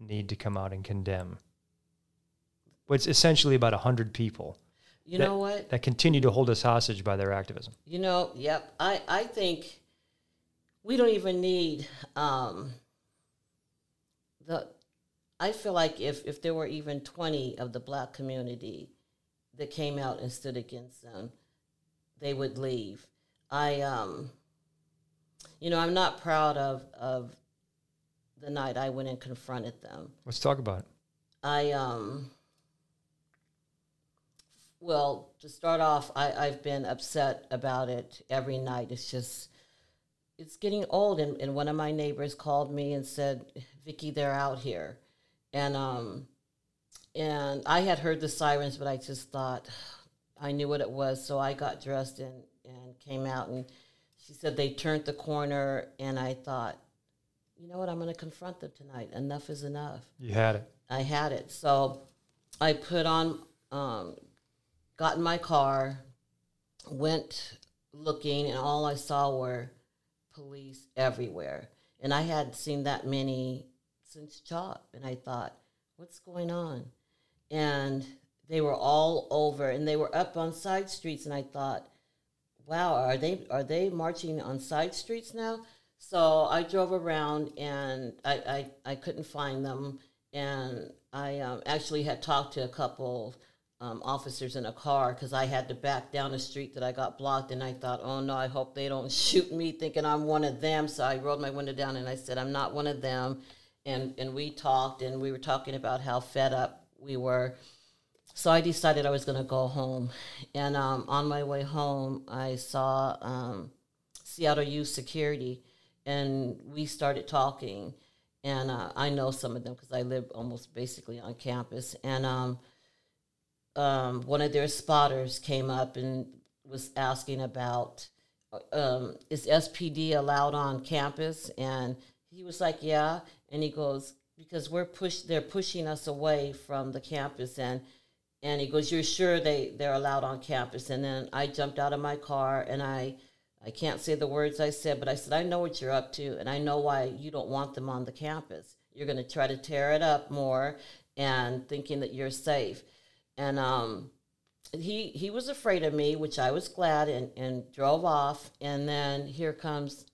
need to come out and condemn. What's essentially about hundred people You that, know what? that continue to hold us hostage by their activism. You know, yep. I, I think we don't even need um, the. I feel like if, if there were even 20 of the black community that came out and stood against them, they would leave. I, um, you know, I'm not proud of, of the night I went and confronted them. Let's talk about it. I um well, to start off, I, I've been upset about it every night. It's just it's getting old and, and one of my neighbors called me and said, Vicky, they're out here. And um and I had heard the sirens, but I just thought I knew what it was, so I got dressed and, and came out and she said they turned the corner and I thought, you know what, I'm gonna confront them tonight. Enough is enough. You had it. I had it. So I put on, um, got in my car, went looking, and all I saw were police everywhere. And I hadn't seen that many since CHOP. And I thought, what's going on? And they were all over, and they were up on side streets. And I thought, wow, are they are they marching on side streets now? So I drove around and I, I, I couldn't find them. And I um, actually had talked to a couple um, officers in a car because I had to back down a street that I got blocked. And I thought, oh no, I hope they don't shoot me thinking I'm one of them. So I rolled my window down and I said, I'm not one of them. And, and we talked and we were talking about how fed up we were. So I decided I was going to go home. And um, on my way home, I saw um, Seattle U Security, and we started talking. And uh, I know some of them because I live almost basically on campus. And um, um, one of their spotters came up and was asking about um, is SPD allowed on campus? And he was like, yeah. And he goes, because we're push, they're pushing us away from the campus. And and he goes, "You're sure they they're allowed on campus?" And then I jumped out of my car and I I can't say the words I said, but I said, "I know what you're up to, and I know why you don't want them on the campus. You're going to try to tear it up more, and thinking that you're safe." And um, he he was afraid of me, which I was glad, and and drove off. And then here comes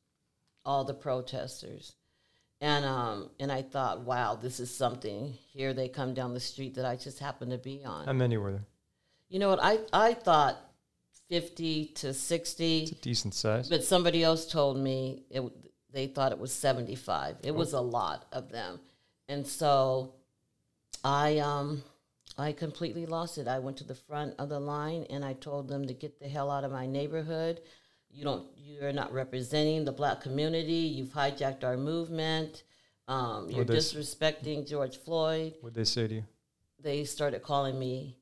all the protesters. And um and I thought, wow, this is something. Here they come down the street that I just happened to be on. How many were there? You know what? I I thought fifty to sixty, It's a decent size. but somebody else told me it. They thought it was seventy five. It Oh. was a lot of them, and so I um I completely lost it. I went to the front of the line and I told them to get the hell out of my neighborhood. You don't. You're not representing the black community. You've hijacked our movement. Um, you're they disrespecting George Floyd. What'd they say to you? They started calling me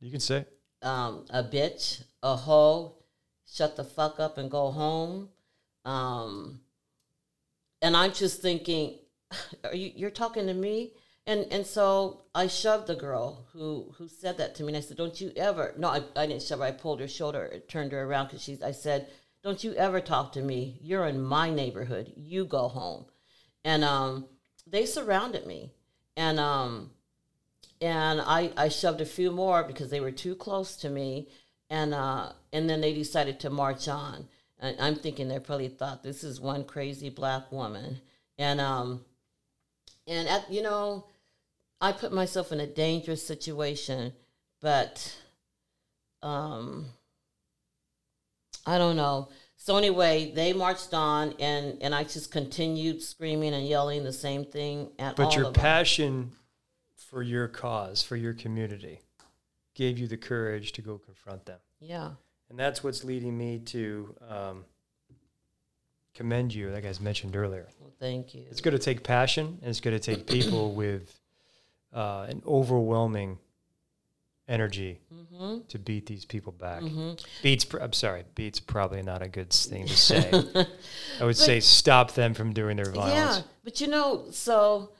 You can say. um, a bitch, a hoe, shut the fuck up and go home. Um, and I'm just thinking, are you, you're talking to me? And and so I shoved the girl who who said that to me, and I said, "Don't you ever?" No, I, I didn't shove her. I pulled her shoulder, turned her around because she's. I said, "Don't you ever talk to me? You're in my neighborhood. You go home." And um, they surrounded me, and um, and I, I shoved a few more because they were too close to me and uh, and then they decided to march on and i'm thinking they probably thought this is one crazy black woman and um and at you know i put myself in a dangerous situation but um i don't know so anyway they marched on and and i just continued screaming and yelling the same thing at all But your passion for your cause, for your community, gave you the courage to go confront them. yeah And that's what's leading me to um, commend you, like I mentioned earlier. Well, thank you. It's going to take passion, and it's going to take people with uh, an overwhelming energy Mm-hmm. to beat these people back. Beats, pr- I'm sorry, beats probably not a good thing to say. I would say stop them from doing their violence. Yeah, but you know, so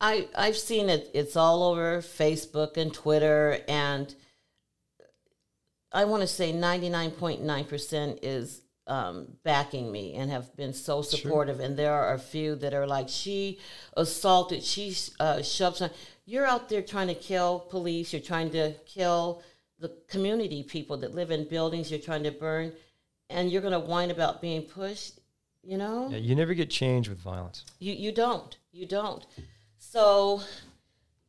I I've seen it. It's all over Facebook and Twitter, and I want to say ninety nine point nine percent is um, backing me and have been so supportive. And there are a few that are like, she assaulted, she uh, shoved. Some. You're out there trying to kill police. You're trying to kill the community people that live in buildings. You're trying to burn, and you're going to whine about being pushed. You know. Yeah, you never get change with violence. You you don't. You don't. So,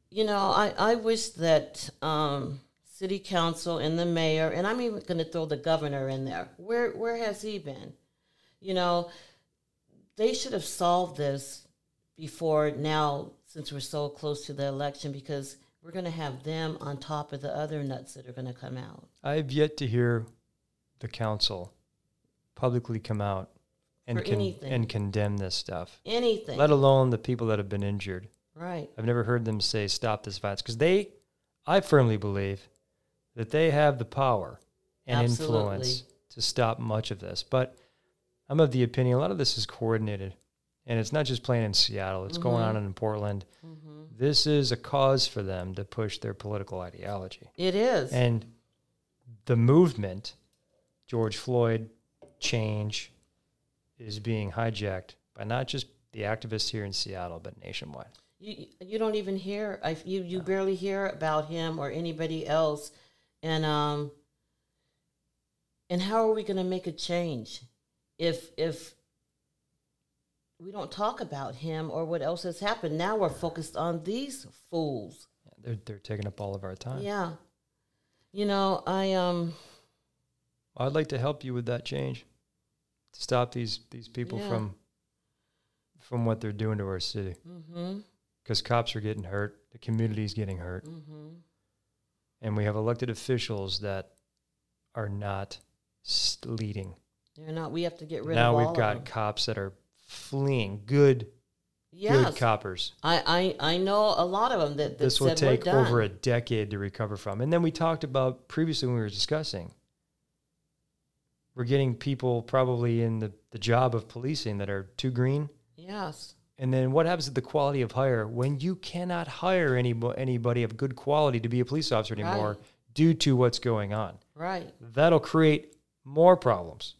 you know, I, I wish that um, city council and the mayor, and I'm even going to throw the governor in there. Where where has he been? You know, they should have solved this before now, since we're so close to the election, because we're going to have them on top of the other nuts that are going to come out. I've yet to hear the council publicly come out and con- and condemn this stuff, Anything, let alone the people that have been injured. right? I've never heard them say stop this violence because they, I firmly believe, that they have the power and influence to stop much of this. But I'm of the opinion a lot of this is coordinated, and it's not just playing in Seattle; it's going Mm-hmm. on in Portland. This is a cause for them to push their political ideology, It is. and the movement, George Floyd, change, is being hijacked by not just the activists here in Seattle, but nationwide. you you don't even hear I, you you barely hear about him or anybody else and um and how are we going to make a change if if we don't talk about him or what else has happened. Now we're focused on these fools. They're they're taking up all of our time. yeah. You know i um I'd like to help you with that change. To stop these these people Yeah. from from what they're doing to our city. Because cops are getting hurt, the community is getting hurt, mhm and we have elected officials that are not leading. they're not we have to get rid now of all we've got cops that are fleeing. Good, yes good coppers. I, I i know a lot of them that, that this will said, "We're take over a decade to recover from. And then we talked about previously when we were discussing. We're getting people probably in the, the job of policing that are too green. yes And then what happens to the quality of hire when you cannot hire anybody, anybody of good quality to be a police officer anymore Right. due to what's going on? right That'll create more problems.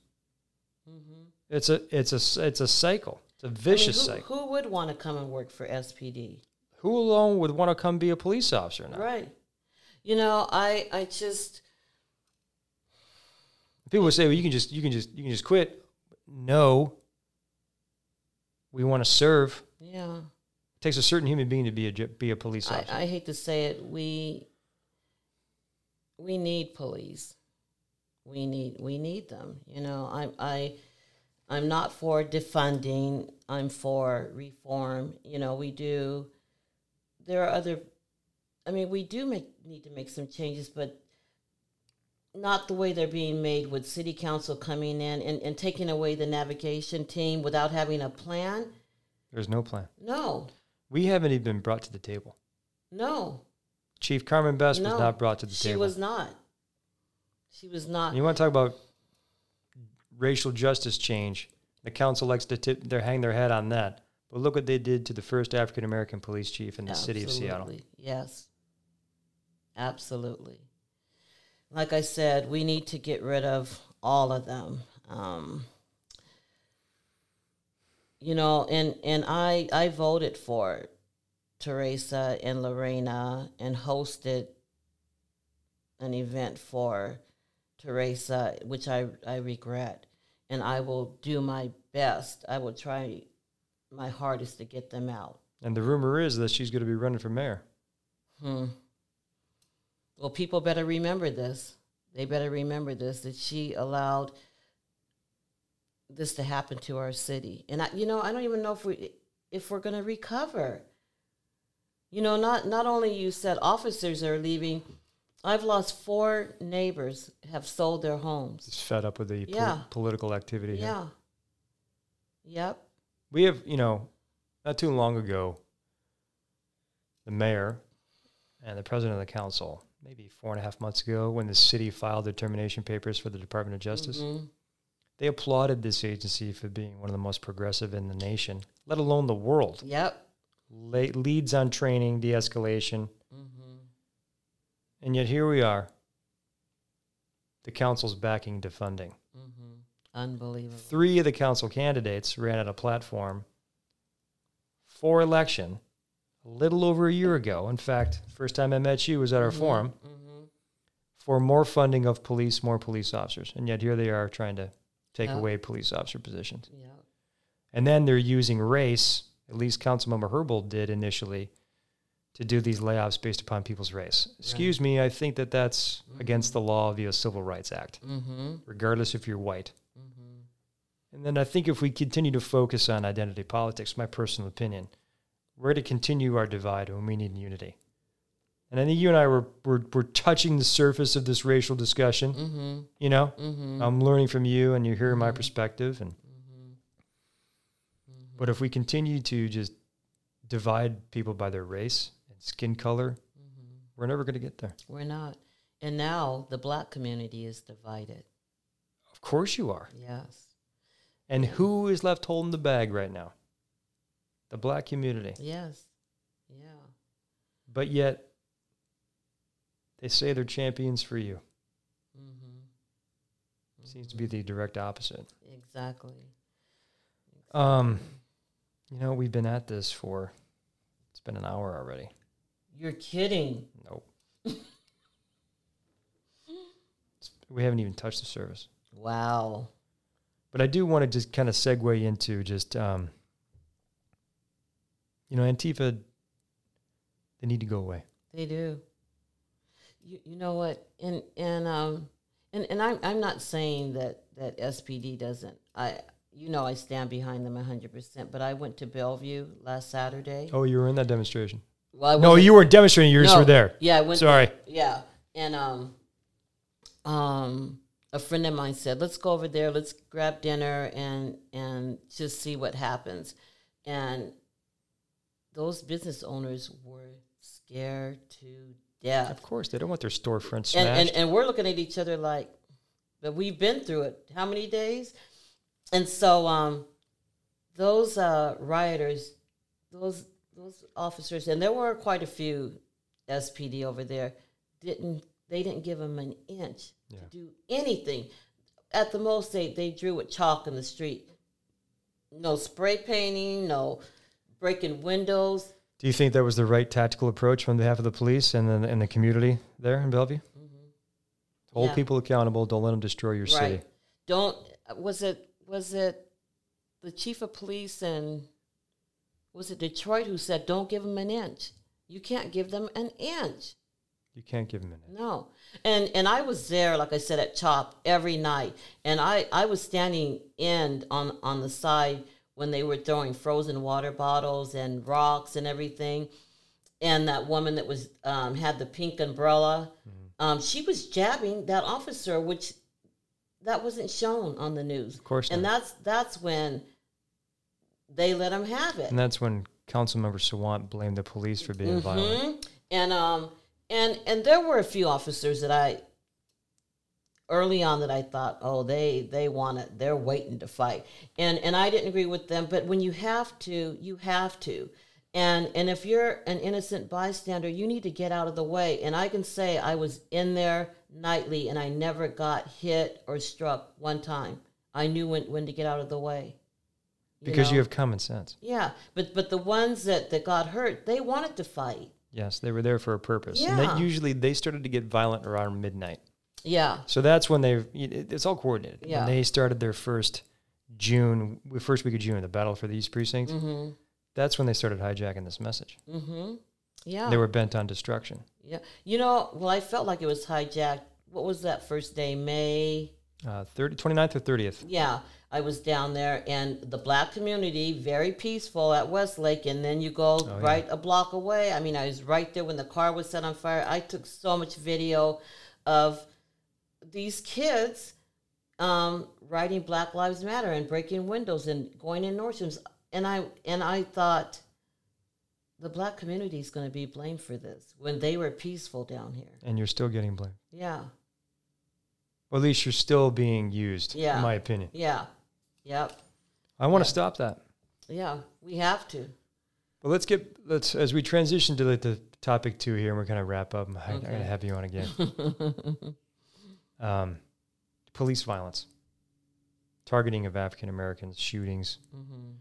It's a it's a it's a cycle. It's a I mean, vicious who, cycle. who would want to come and work for SPD? Who alone would want to come be a police officer now? Right. You know, I I just People would say, "Well, you can just you can just you can just quit." No. We want to serve. yeah. It takes a certain human being to be a be a police I, officer. I hate to say it, we we need police. We need we need them. You know, I I I'm not for defunding. I'm for reform. You know, we do. There are other. I mean, we do make need to make some changes, but not the way they're being made with city council coming in and, and taking away the navigation team without having a plan. There's no plan. No, We haven't even been brought to the table. no, Chief Carmen Best no. was not brought to the she table. She was not. She was not. You want to talk about racial justice change? The council likes to tip, their hang their head on that. But look what they did to the first African American police chief in the city of Seattle. Yes. Absolutely. Like I said, we need to get rid of all of them. Um, you know, and and I I voted for Teresa and Lorena and hosted an event for Teresa, which I I regret, and I will do my best. I will try my hardest to get them out. And the rumor is that she's going to be running for mayor. Hmm. Well, people better remember this. They better remember this that she allowed this to happen to our city. And I, you know, I don't even know if we if we're going to recover. You know, not not only you said officers are leaving. I've lost four neighbors have sold their homes. Just fed up with the pol- Yeah. political activity. here. Yeah. Yep. We have, you know, not too long ago, the mayor and the president of the council, maybe four and a half months ago, when the city filed their termination papers for the Department of Justice, Mhm. they applauded this agency for being one of the most progressive in the nation, let alone the world. Yep. Le- leads on training, de escalation. Mm-hmm. And yet here we are. The council's backing defunding. Mm-hmm. Unbelievable. Three of the council candidates ran out a platform for election a little over a year ago. In fact, first time I met you was at our forum Mm-hmm. for more funding of police, more police officers. And yet here they are trying to take Yeah. away police officer positions. Yeah. And then they're using race, at least Councilmember Herbold did initially, to do these layoffs based upon people's race. Excuse me, I think that that's against the law via Civil Rights Act, Mm-hmm. regardless if you're white. Mm-hmm. And then I think if we continue to focus on identity politics, my personal opinion, we're going to continue our divide when we need unity. And I think you and I were, were, were touching the surface of this racial discussion. Mm-hmm. You know, Mm-hmm. I'm learning from you and you're hearing my perspective. And but if we continue to just divide people by their race and skin color, we're never going to get there. We're not. And now the black community is divided. Of course you are. Yes. And who is left holding the bag right now? The black community. Yes. Yeah. But yet, they say they're champions for you. Mm-hmm. Seems to be the direct opposite. Exactly. Um, you know, we've been at this for, it's been an hour already. You're kidding. Nope. We haven't even touched the service. Wow. But I do want to just kind of segue into just, um, you know, Antifa, they need to go away. They do. You, you know what? And and um and, and I'm I'm not saying that that SPD doesn't. I you know I stand behind them hundred percent. But I went to Bellevue last Saturday. Oh, you were in that demonstration. Well, No, you weren't demonstrating. You just No. were there. Yeah, I went. Sorry. Yeah, and um, um, a friend of mine said, "Let's go over there. Let's grab dinner and and just see what happens." And those business owners were scared to death. Of course, they don't want their storefront and, and and we're looking at each other like, but we've been through it. How many days? And so, um, those uh, rioters, those those officers, and there were quite a few SPD over there. Didn't they didn't give them an inch Yeah. to do anything? At the most, they they drew with chalk in the street. No spray painting, no breaking windows. Do you think that was the right tactical approach on behalf of the police and then and the community there in Bellevue? Mm-hmm. Hold Yeah. people accountable. Don't let them destroy your city. Don't was it was it the chief of police and was it Detroit who said don't give them an inch. You can't give them an inch. You can't give them an inch. No. And and I was there like I said at CHOP every night and I I was standing in on on the side when they were throwing frozen water bottles and rocks and everything. And that woman that was um, had the pink umbrella, um, she was jabbing that officer, which that wasn't shown on the news. Of course And not. that's that's when they let them have it. And that's when Councilmember Sawant blamed the police for being violent. Mhm. And um and and there were a few officers that I early on that I thought, oh, they they want it, they're waiting to fight, and and I didn't agree with them. But when you have to, you have to, and and if you're an innocent bystander, you need to get out of the way. And I can say I was in there nightly, and I never got hit or struck one time. I knew when when to get out of the way. Because know? you have common sense. yeah, but but the ones that that got hurt, they wanted to fight. Yes, they were there for a purpose. And Yeah. they usually they started to get violent around midnight. Yeah, So that's when they it- it's all coordinated. Yeah. When they started their first June, the first week of June, the battle for the East Precinct. Mm-hmm. That's when they started hijacking this message. Mm-hmm. Yeah. They were bent on destruction. yeah. You know, well, I felt like it was hijacked. What was that first day? May. Uh, 30, 29th or 30th. Yeah, I was down there, and the black community very peaceful at Westlake, and then you go Oh, yeah. right a block away. I mean, I was right there when the car was set on fire. I took so much video of these kids um, writing Black Lives Matter and breaking windows and going in Nordstroms. And I and I thought the black community is going to be blamed for this when they were peaceful down here. And you're still getting blamed. Yeah, at least you're still being used, Yeah. in my opinion. yeah, yep, I want to Yeah. stop that. yeah. We have to. But let's get let's as we transition to the, the topic two here, and we're gonna wrap up. I'm, I'm Okay. gonna have you on again. um, police violence, targeting of African Americans, shootings. Mm-hmm.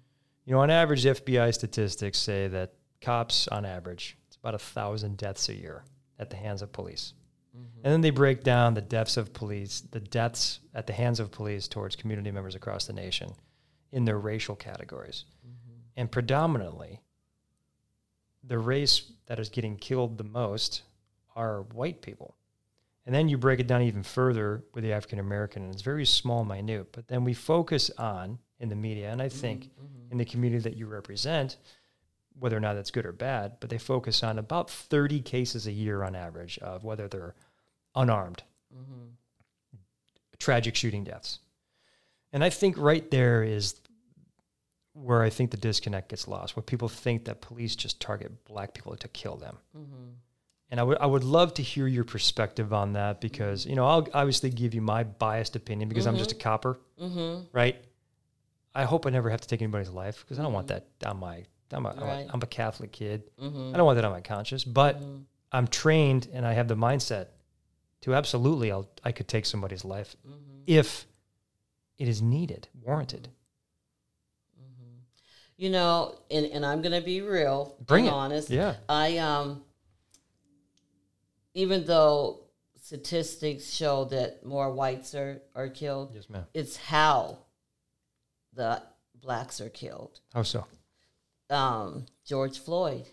You know, on average, FBI statistics say that cops, on average, it's about a thousand deaths a year at the hands of police. Mm-hmm. And then they break down the deaths of police, the deaths at the hands of police towards community members across the nation in their racial categories. Mm-hmm. And predominantly, the race that is getting killed the most are white people. And then you break it down even further with the African American, and it's very small, minute. But then we focus on in the media, and I mm-hmm, think in the community that you represent, whether or not that's good or bad, but they focus on about 30 cases a year on average of whether they're unarmed, mm-hmm. tragic shooting deaths. And I think right there is where I think the disconnect gets lost, where people think that police just target black people to kill them. Mm-hmm. And I would I would love to hear your perspective on that because mm-hmm. you know I'll obviously give you my biased opinion because I'm just a copper, right? I hope I never have to take anybody's life because I don't want that on my. I'm a, I'm a- Right. I'm a Catholic kid. I don't want that on my conscience, but I'm trained and I have the mindset to absolutely I'll I could take somebody's life if it is needed, warranted. You know, and, and I'm gonna be real, Bring it. honest. Yeah. I um even though statistics show that more whites are, are killed, Yes, ma'am. it's how the blacks are killed. How so? Um, George Floyd,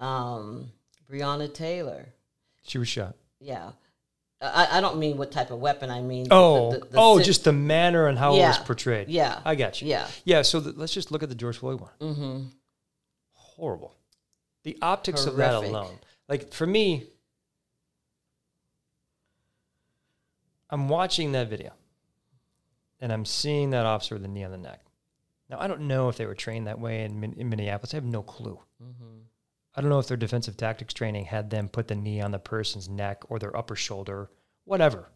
um, Breonna Taylor. She was shot. Yeah. I, I don't mean what type of weapon. I mean Oh, the- the oh, sit- just the manner and how it was Yeah. portrayed. Yeah. I got you. Yeah. yeah. So th- let's just look at the George Floyd one. Mm-hmm. Horrible. The optics of that Horrific. alone, like for me, I'm watching that video, and I'm seeing that officer with the knee on the neck. Now I don't know if they were trained that way in, Min- in Minneapolis. I have no clue. I don't know if their defensive tactics training had them put the knee on the person's neck or their upper shoulder, whatever.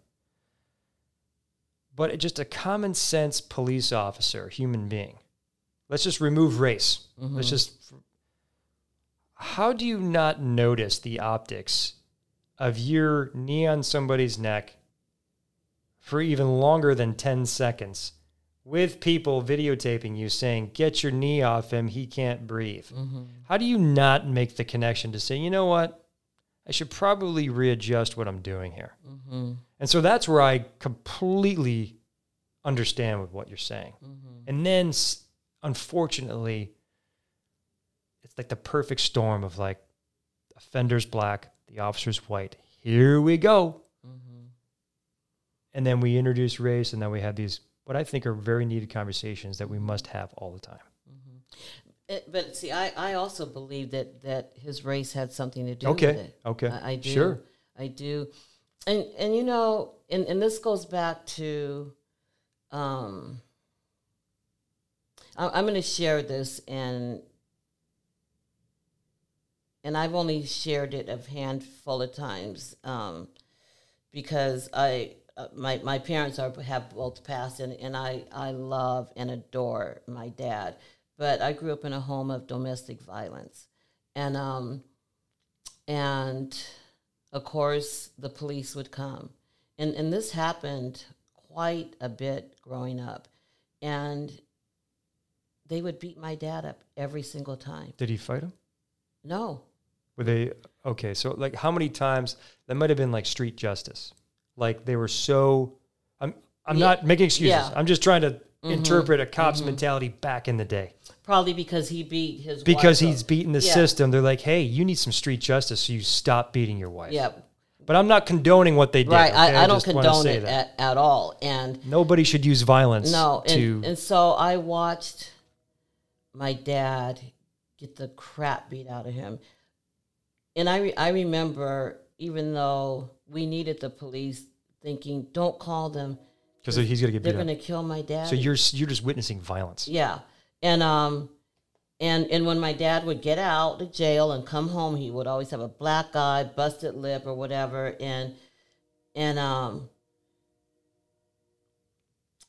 But it, just a common sense police officer, human being. Let's just remove race. Mm-hmm. Let's just. How do you not notice the optics of your knee on somebody's neck for even longer than 10 seconds with people videotaping you saying, Get your knee off him, he can't breathe? Mm-hmm. How do you not make the connection to say, you know what? I should probably readjust what I'm doing here. Mm-hmm. And so that's where I completely understand with what you're saying. Mm-hmm. And then, unfortunately, it's like the perfect storm of like offender's black, the officer's white. Here we go. And then we introduce race, and then we have these what I think are very needed conversations that we must have all the time. It, but see, I, I also believe that, that his race had something to do Okay, with it. okay, I, I do. sure. I do. And and you know, and, and this goes back to um I, I'm gonna share this and and I've only shared it a handful of times um, because I uh, my my parents are have both passed and, and I I love and adore my dad, but I grew up in a home of domestic violence, and um and of course the police would come, and and this happened quite a bit growing up, and they would beat my dad up every single time. Did he fight him? No, Were they okay? So like, how many times that might have been like street justice? Like they were so. I'm I'm Yeah. not making excuses. Yeah. I'm just trying to mm-hmm. interpret a cop's mm-hmm. mentality back in the day probably because he beat his because he's up. beating the Yeah. system. They're like, hey, you need some street justice, so you stop beating your wife. Yeah, But I'm not condoning what they did. right. okay? I, I don't condone it at, at all, and Nobody should use violence. no, to and, and so I watched my dad get the crap beat out of him, and I re- I remember even though we needed the police, thinking, don't call them, Because he's gonna get they're going to kill my dad. So you're you're just witnessing violence. Yeah. And um and and when my dad would get out of jail and come home, he would always have a black eye, busted lip or whatever and and um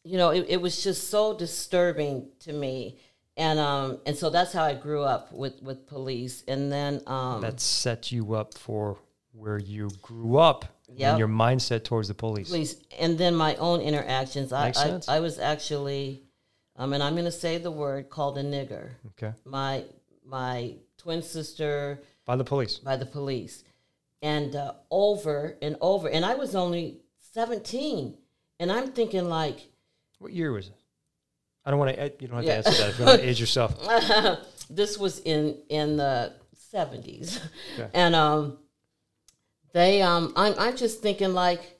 you know, it, it was just so disturbing to me. And um and so that's how I grew up with with police. And then um That set you up for where you grew up Yep. and your mindset towards the police. police and then my own interactions. I I. I was actually um and I'm gonna say the word called a nigger. Okay. My my twin sister By the police. by the police and uh, over and over and i was only 17 and i'm thinking like What year was it? I don't want to. You don't have Yeah. to answer that. If you want to age yourself. this was in in the 70s Okay. and um they um I'm, I'm just thinking like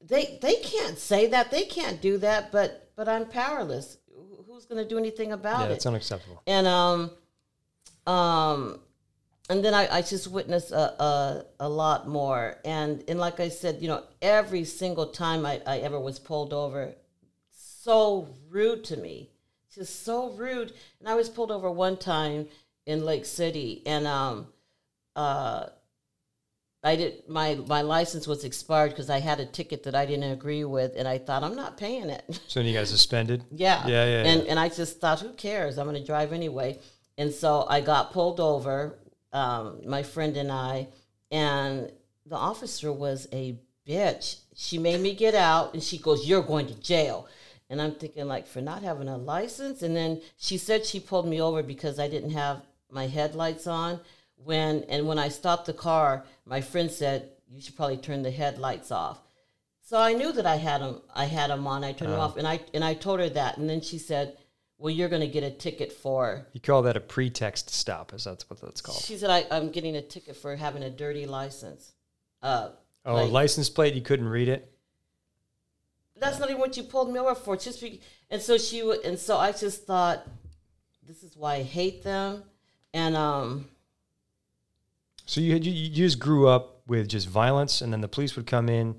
they they can't say that. They can't do that but but i'm powerless. Who's going to do anything about Yeah, it? it's unacceptable. and um um and then I, I just witnessed a, a a lot more. And and like I said you know every single time I, I ever was pulled over so rude to me. Just so rude. And I was pulled over one time in Lake City and um uh I did my my license was expired because I had a ticket that I didn't agree with and I thought I'm not paying it So then you got suspended. yeah. Yeah, yeah, And yeah. and I just thought, who cares? I'm going to drive anyway. And so I got pulled over, um, my friend and I, and the officer was a bitch. She made me get out, and she goes, "You're going to jail." And I'm thinking, like, for not having a license. And then she said she pulled me over because I didn't have my headlights on. When and when I stopped the car, my friend said, "You should probably turn the headlights off." So I knew that I had them. I had them on. I turned them off, and I and I told her that, and then she said, "Well, you're going to get a ticket for." You call that a pretext stop? Is that what that's called? She said, I, "I'm getting a ticket for having a dirty license." Uh, Oh, like- license plate. You couldn't read it. that's not even what you pulled me over for. Just be, and so she would, and so I just thought, this is why I hate them, and um, So you, had, you you just grew up with just violence, and then the police would come in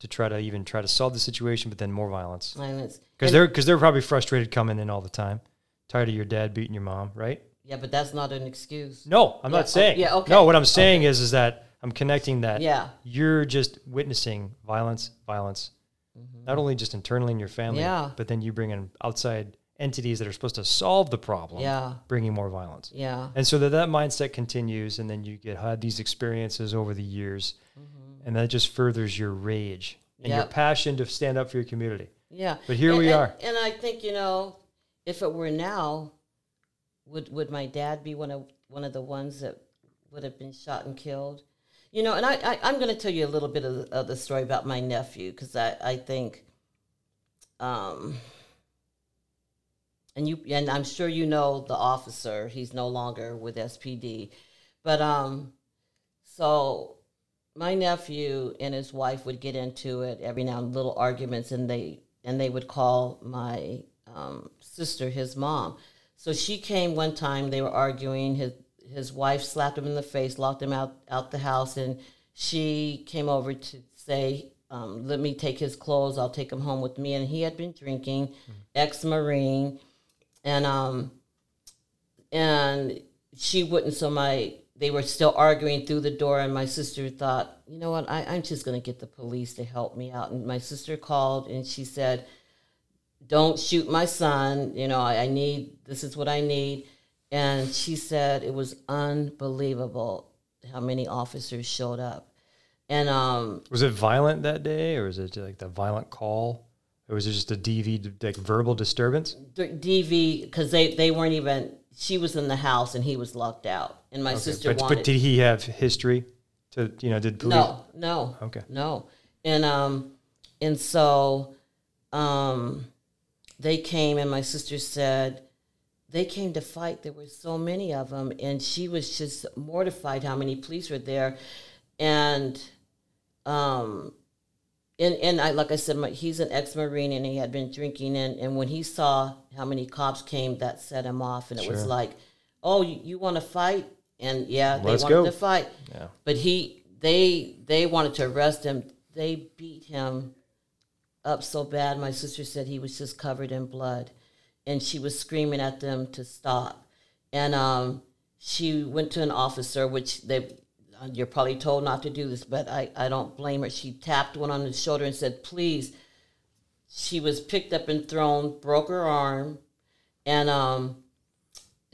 to try to even try to solve the situation, but then more violence violence. because they're because they're probably frustrated coming in all the time, tired of your dad beating your mom, right? yeah, but that's not an excuse. No, I'm Yeah, not saying. okay, yeah, okay, No, what I'm saying is is that I'm connecting that. Yeah. You're just witnessing violence, violence, not only just internally in your family, Mm-hmm. Yeah. but then you bring in outside entities that are supposed to solve the problem, Yeah. bringing more violence. Yeah, And so that that mindset continues, and then you get had these experiences over the years, and that just furthers your rage and your Mm-hmm. Passion to stand up for your community. Yeah. But here And- we and- are. And I think, you know, if it were now, would would my dad be one of one of the ones that would have been shot and killed? You know, and I, I I'm going to tell you a little bit of of the story about my nephew because I I think, um, and you and I'm sure you know the officer. He's no longer with SPD, but um, so my nephew and his wife would get into it every now and then, little arguments, and they and they would call my um, sister his mom. So she came one time. They were arguing. His his wife slapped him in the face, locked him out out the house, and she came over to say, um, "Let me take his clothes. I'll take him home with me." And he had been drinking, ex marine, and um, and she wouldn't. So my they were still arguing through the door, and my sister thought, you know what, I, I'm just going to get the police to help me out. And my sister called, and she said, "Don't shoot my son. You know, I, I need this is what I need." And she said it was unbelievable how many officers showed up, and um, Was it violent that day, or was it like the violent call, or was it just a DV like verbal disturbance? DV because they they weren't even. She was in the house and he was locked out, and my sister but, wanted. but did he have history? To you know, did police? No, no. Okay. No. And um and so um they came and my sister said they came to fight. There were so many of them and she was just mortified how many police were there and um and, and I like I said, my, he's an ex-marine and he had been drinking and, and when he saw how many cops came, that set him off and it was like, oh, you, you want to fight? And yeah, they Let's wanted go. to fight Yeah. but he they they wanted to arrest him they beat him up so bad. My sister said he was just covered in blood, and she was screaming at them to stop. And um, she went to an officer, which they you're probably told not to do this, but I, I don't blame her. She tapped one on the shoulder and said, "Please." She was picked up and thrown, broke her arm, and um,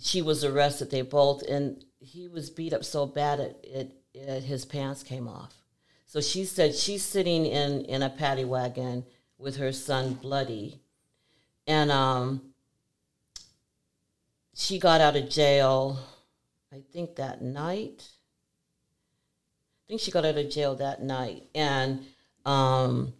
she was arrested. They both and he was beat up so bad it, it, it his pants came off. So she said she's sitting in in a paddy wagon with her son bloody, and um, she got out of jail. I think that night. I think she got out of jail that night, and um,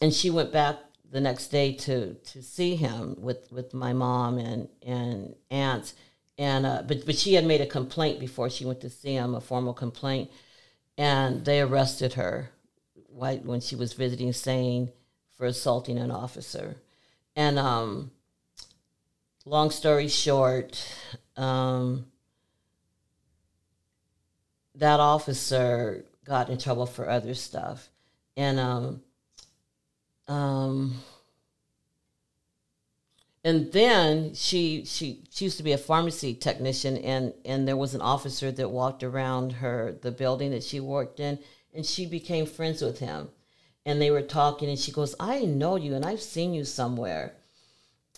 and she went back the next day to to see him with with my mom and and aunts. And uh, but but she had made a complaint before she went to see him, a formal complaint, and they arrested her when she was visiting saying for assaulting an officer. And um, long story short, um, that officer got in trouble for other stuff, and um, um, and then she she she used to be a pharmacy technician and and there was an officer that walked around her the building that she worked in and she became friends with him. And they were talking and she goes i know you and i've seen you somewhere.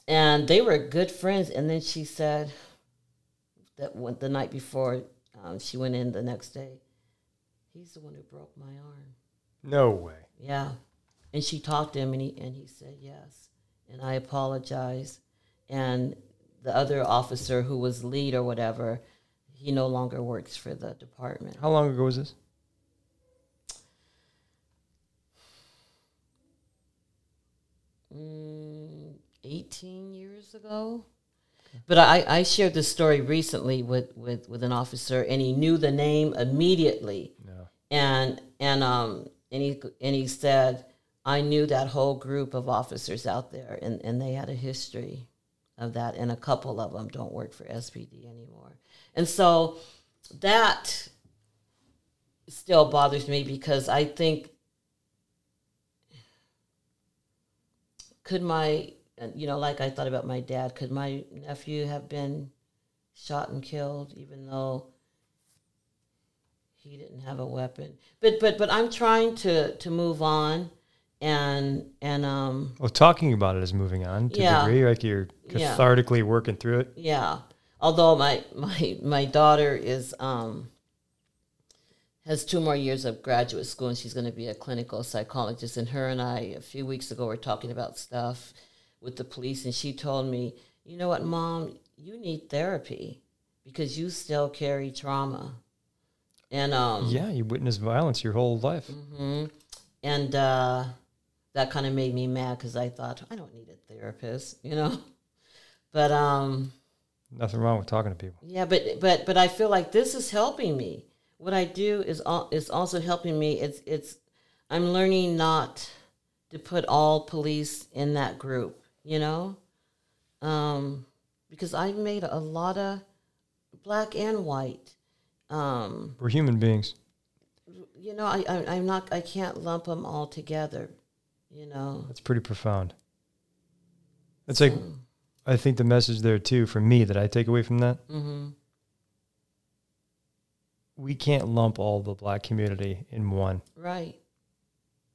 And they were good friends. And then she said that went the night before um, she went in the next day he's the one who broke my arm no way yeah and she talked to him and he and he said yes and I apologize. And the other officer who was lead or whatever, he no longer works for the department. How long ago was this? Mm, 18 years ago. But I, I shared this story recently with, with, with an officer, and he knew the name immediately. No. And and um and he and he said, I knew that whole group of officers out there, and, and they had a history of that, and a couple of them don't work for SPD anymore. And so that still bothers me because I think could my you know like I thought about my dad could my nephew have been shot and killed even though he didn't have a weapon but but but I'm trying to to move on and and um well talking about it is moving on to yeah. degree like you're cathartically yeah. working through it yeah although my my my daughter is um has two more years of graduate school and she's going to be a clinical psychologist and her and i a few weeks ago were talking about stuff with the police and she told me you know what mom you need therapy because you still carry trauma and um yeah you witnessed violence your whole life mm-hmm. and uh that kind of made me mad because I thought I don't need a therapist, you know. But um, nothing wrong with talking to people. Yeah, but but but I feel like this is helping me. What I do is is also helping me. It's it's I'm learning not to put all police in that group, you know, um, because I've made a lot of black and white. Um, We're human beings. You know, I, I I'm not. I can't lump them all together you know that's pretty profound it's like i think the message there too for me that i take away from that mm-hmm. we can't lump all the black community in one right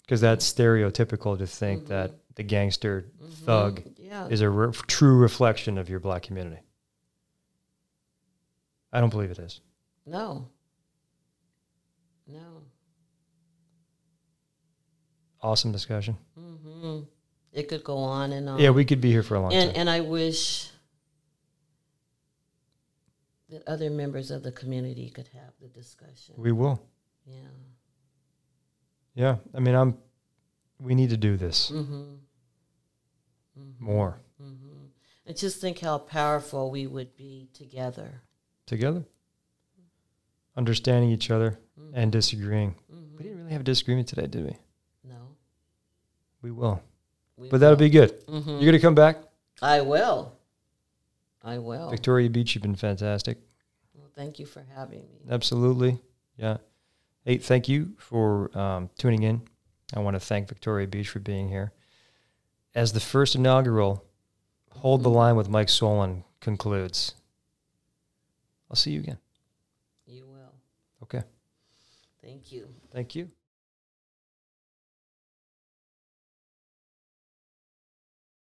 because that's stereotypical to think mm-hmm. that the gangster mm-hmm. thug yeah. is a re- true reflection of your black community i don't believe it is no no awesome discussion. Mm-hmm. It could go on and on. Yeah, we could be here for a long and, time. And I wish that other members of the community could have the discussion. We will. Yeah. Yeah, I mean, I'm. We need to do this mm-hmm. Mm-hmm. more. Mm-hmm. And just think how powerful we would be together. Together, understanding each other and Mm-hmm. disagreeing. We didn't really have a disagreement today, did we? No. We will. We but that'll be good. Mm-hmm. You're going to come back? I will. I will. Victoria Beach, you've been fantastic. Well, thank you for having me. Absolutely. Yeah. Hey, thank you for um, tuning in. I want to thank Victoria Beach for being here. As the first inaugural Hold the mm-hmm. Line with Mike Solan concludes. I'll see you again. You will. Okay. Thank you. Thank you.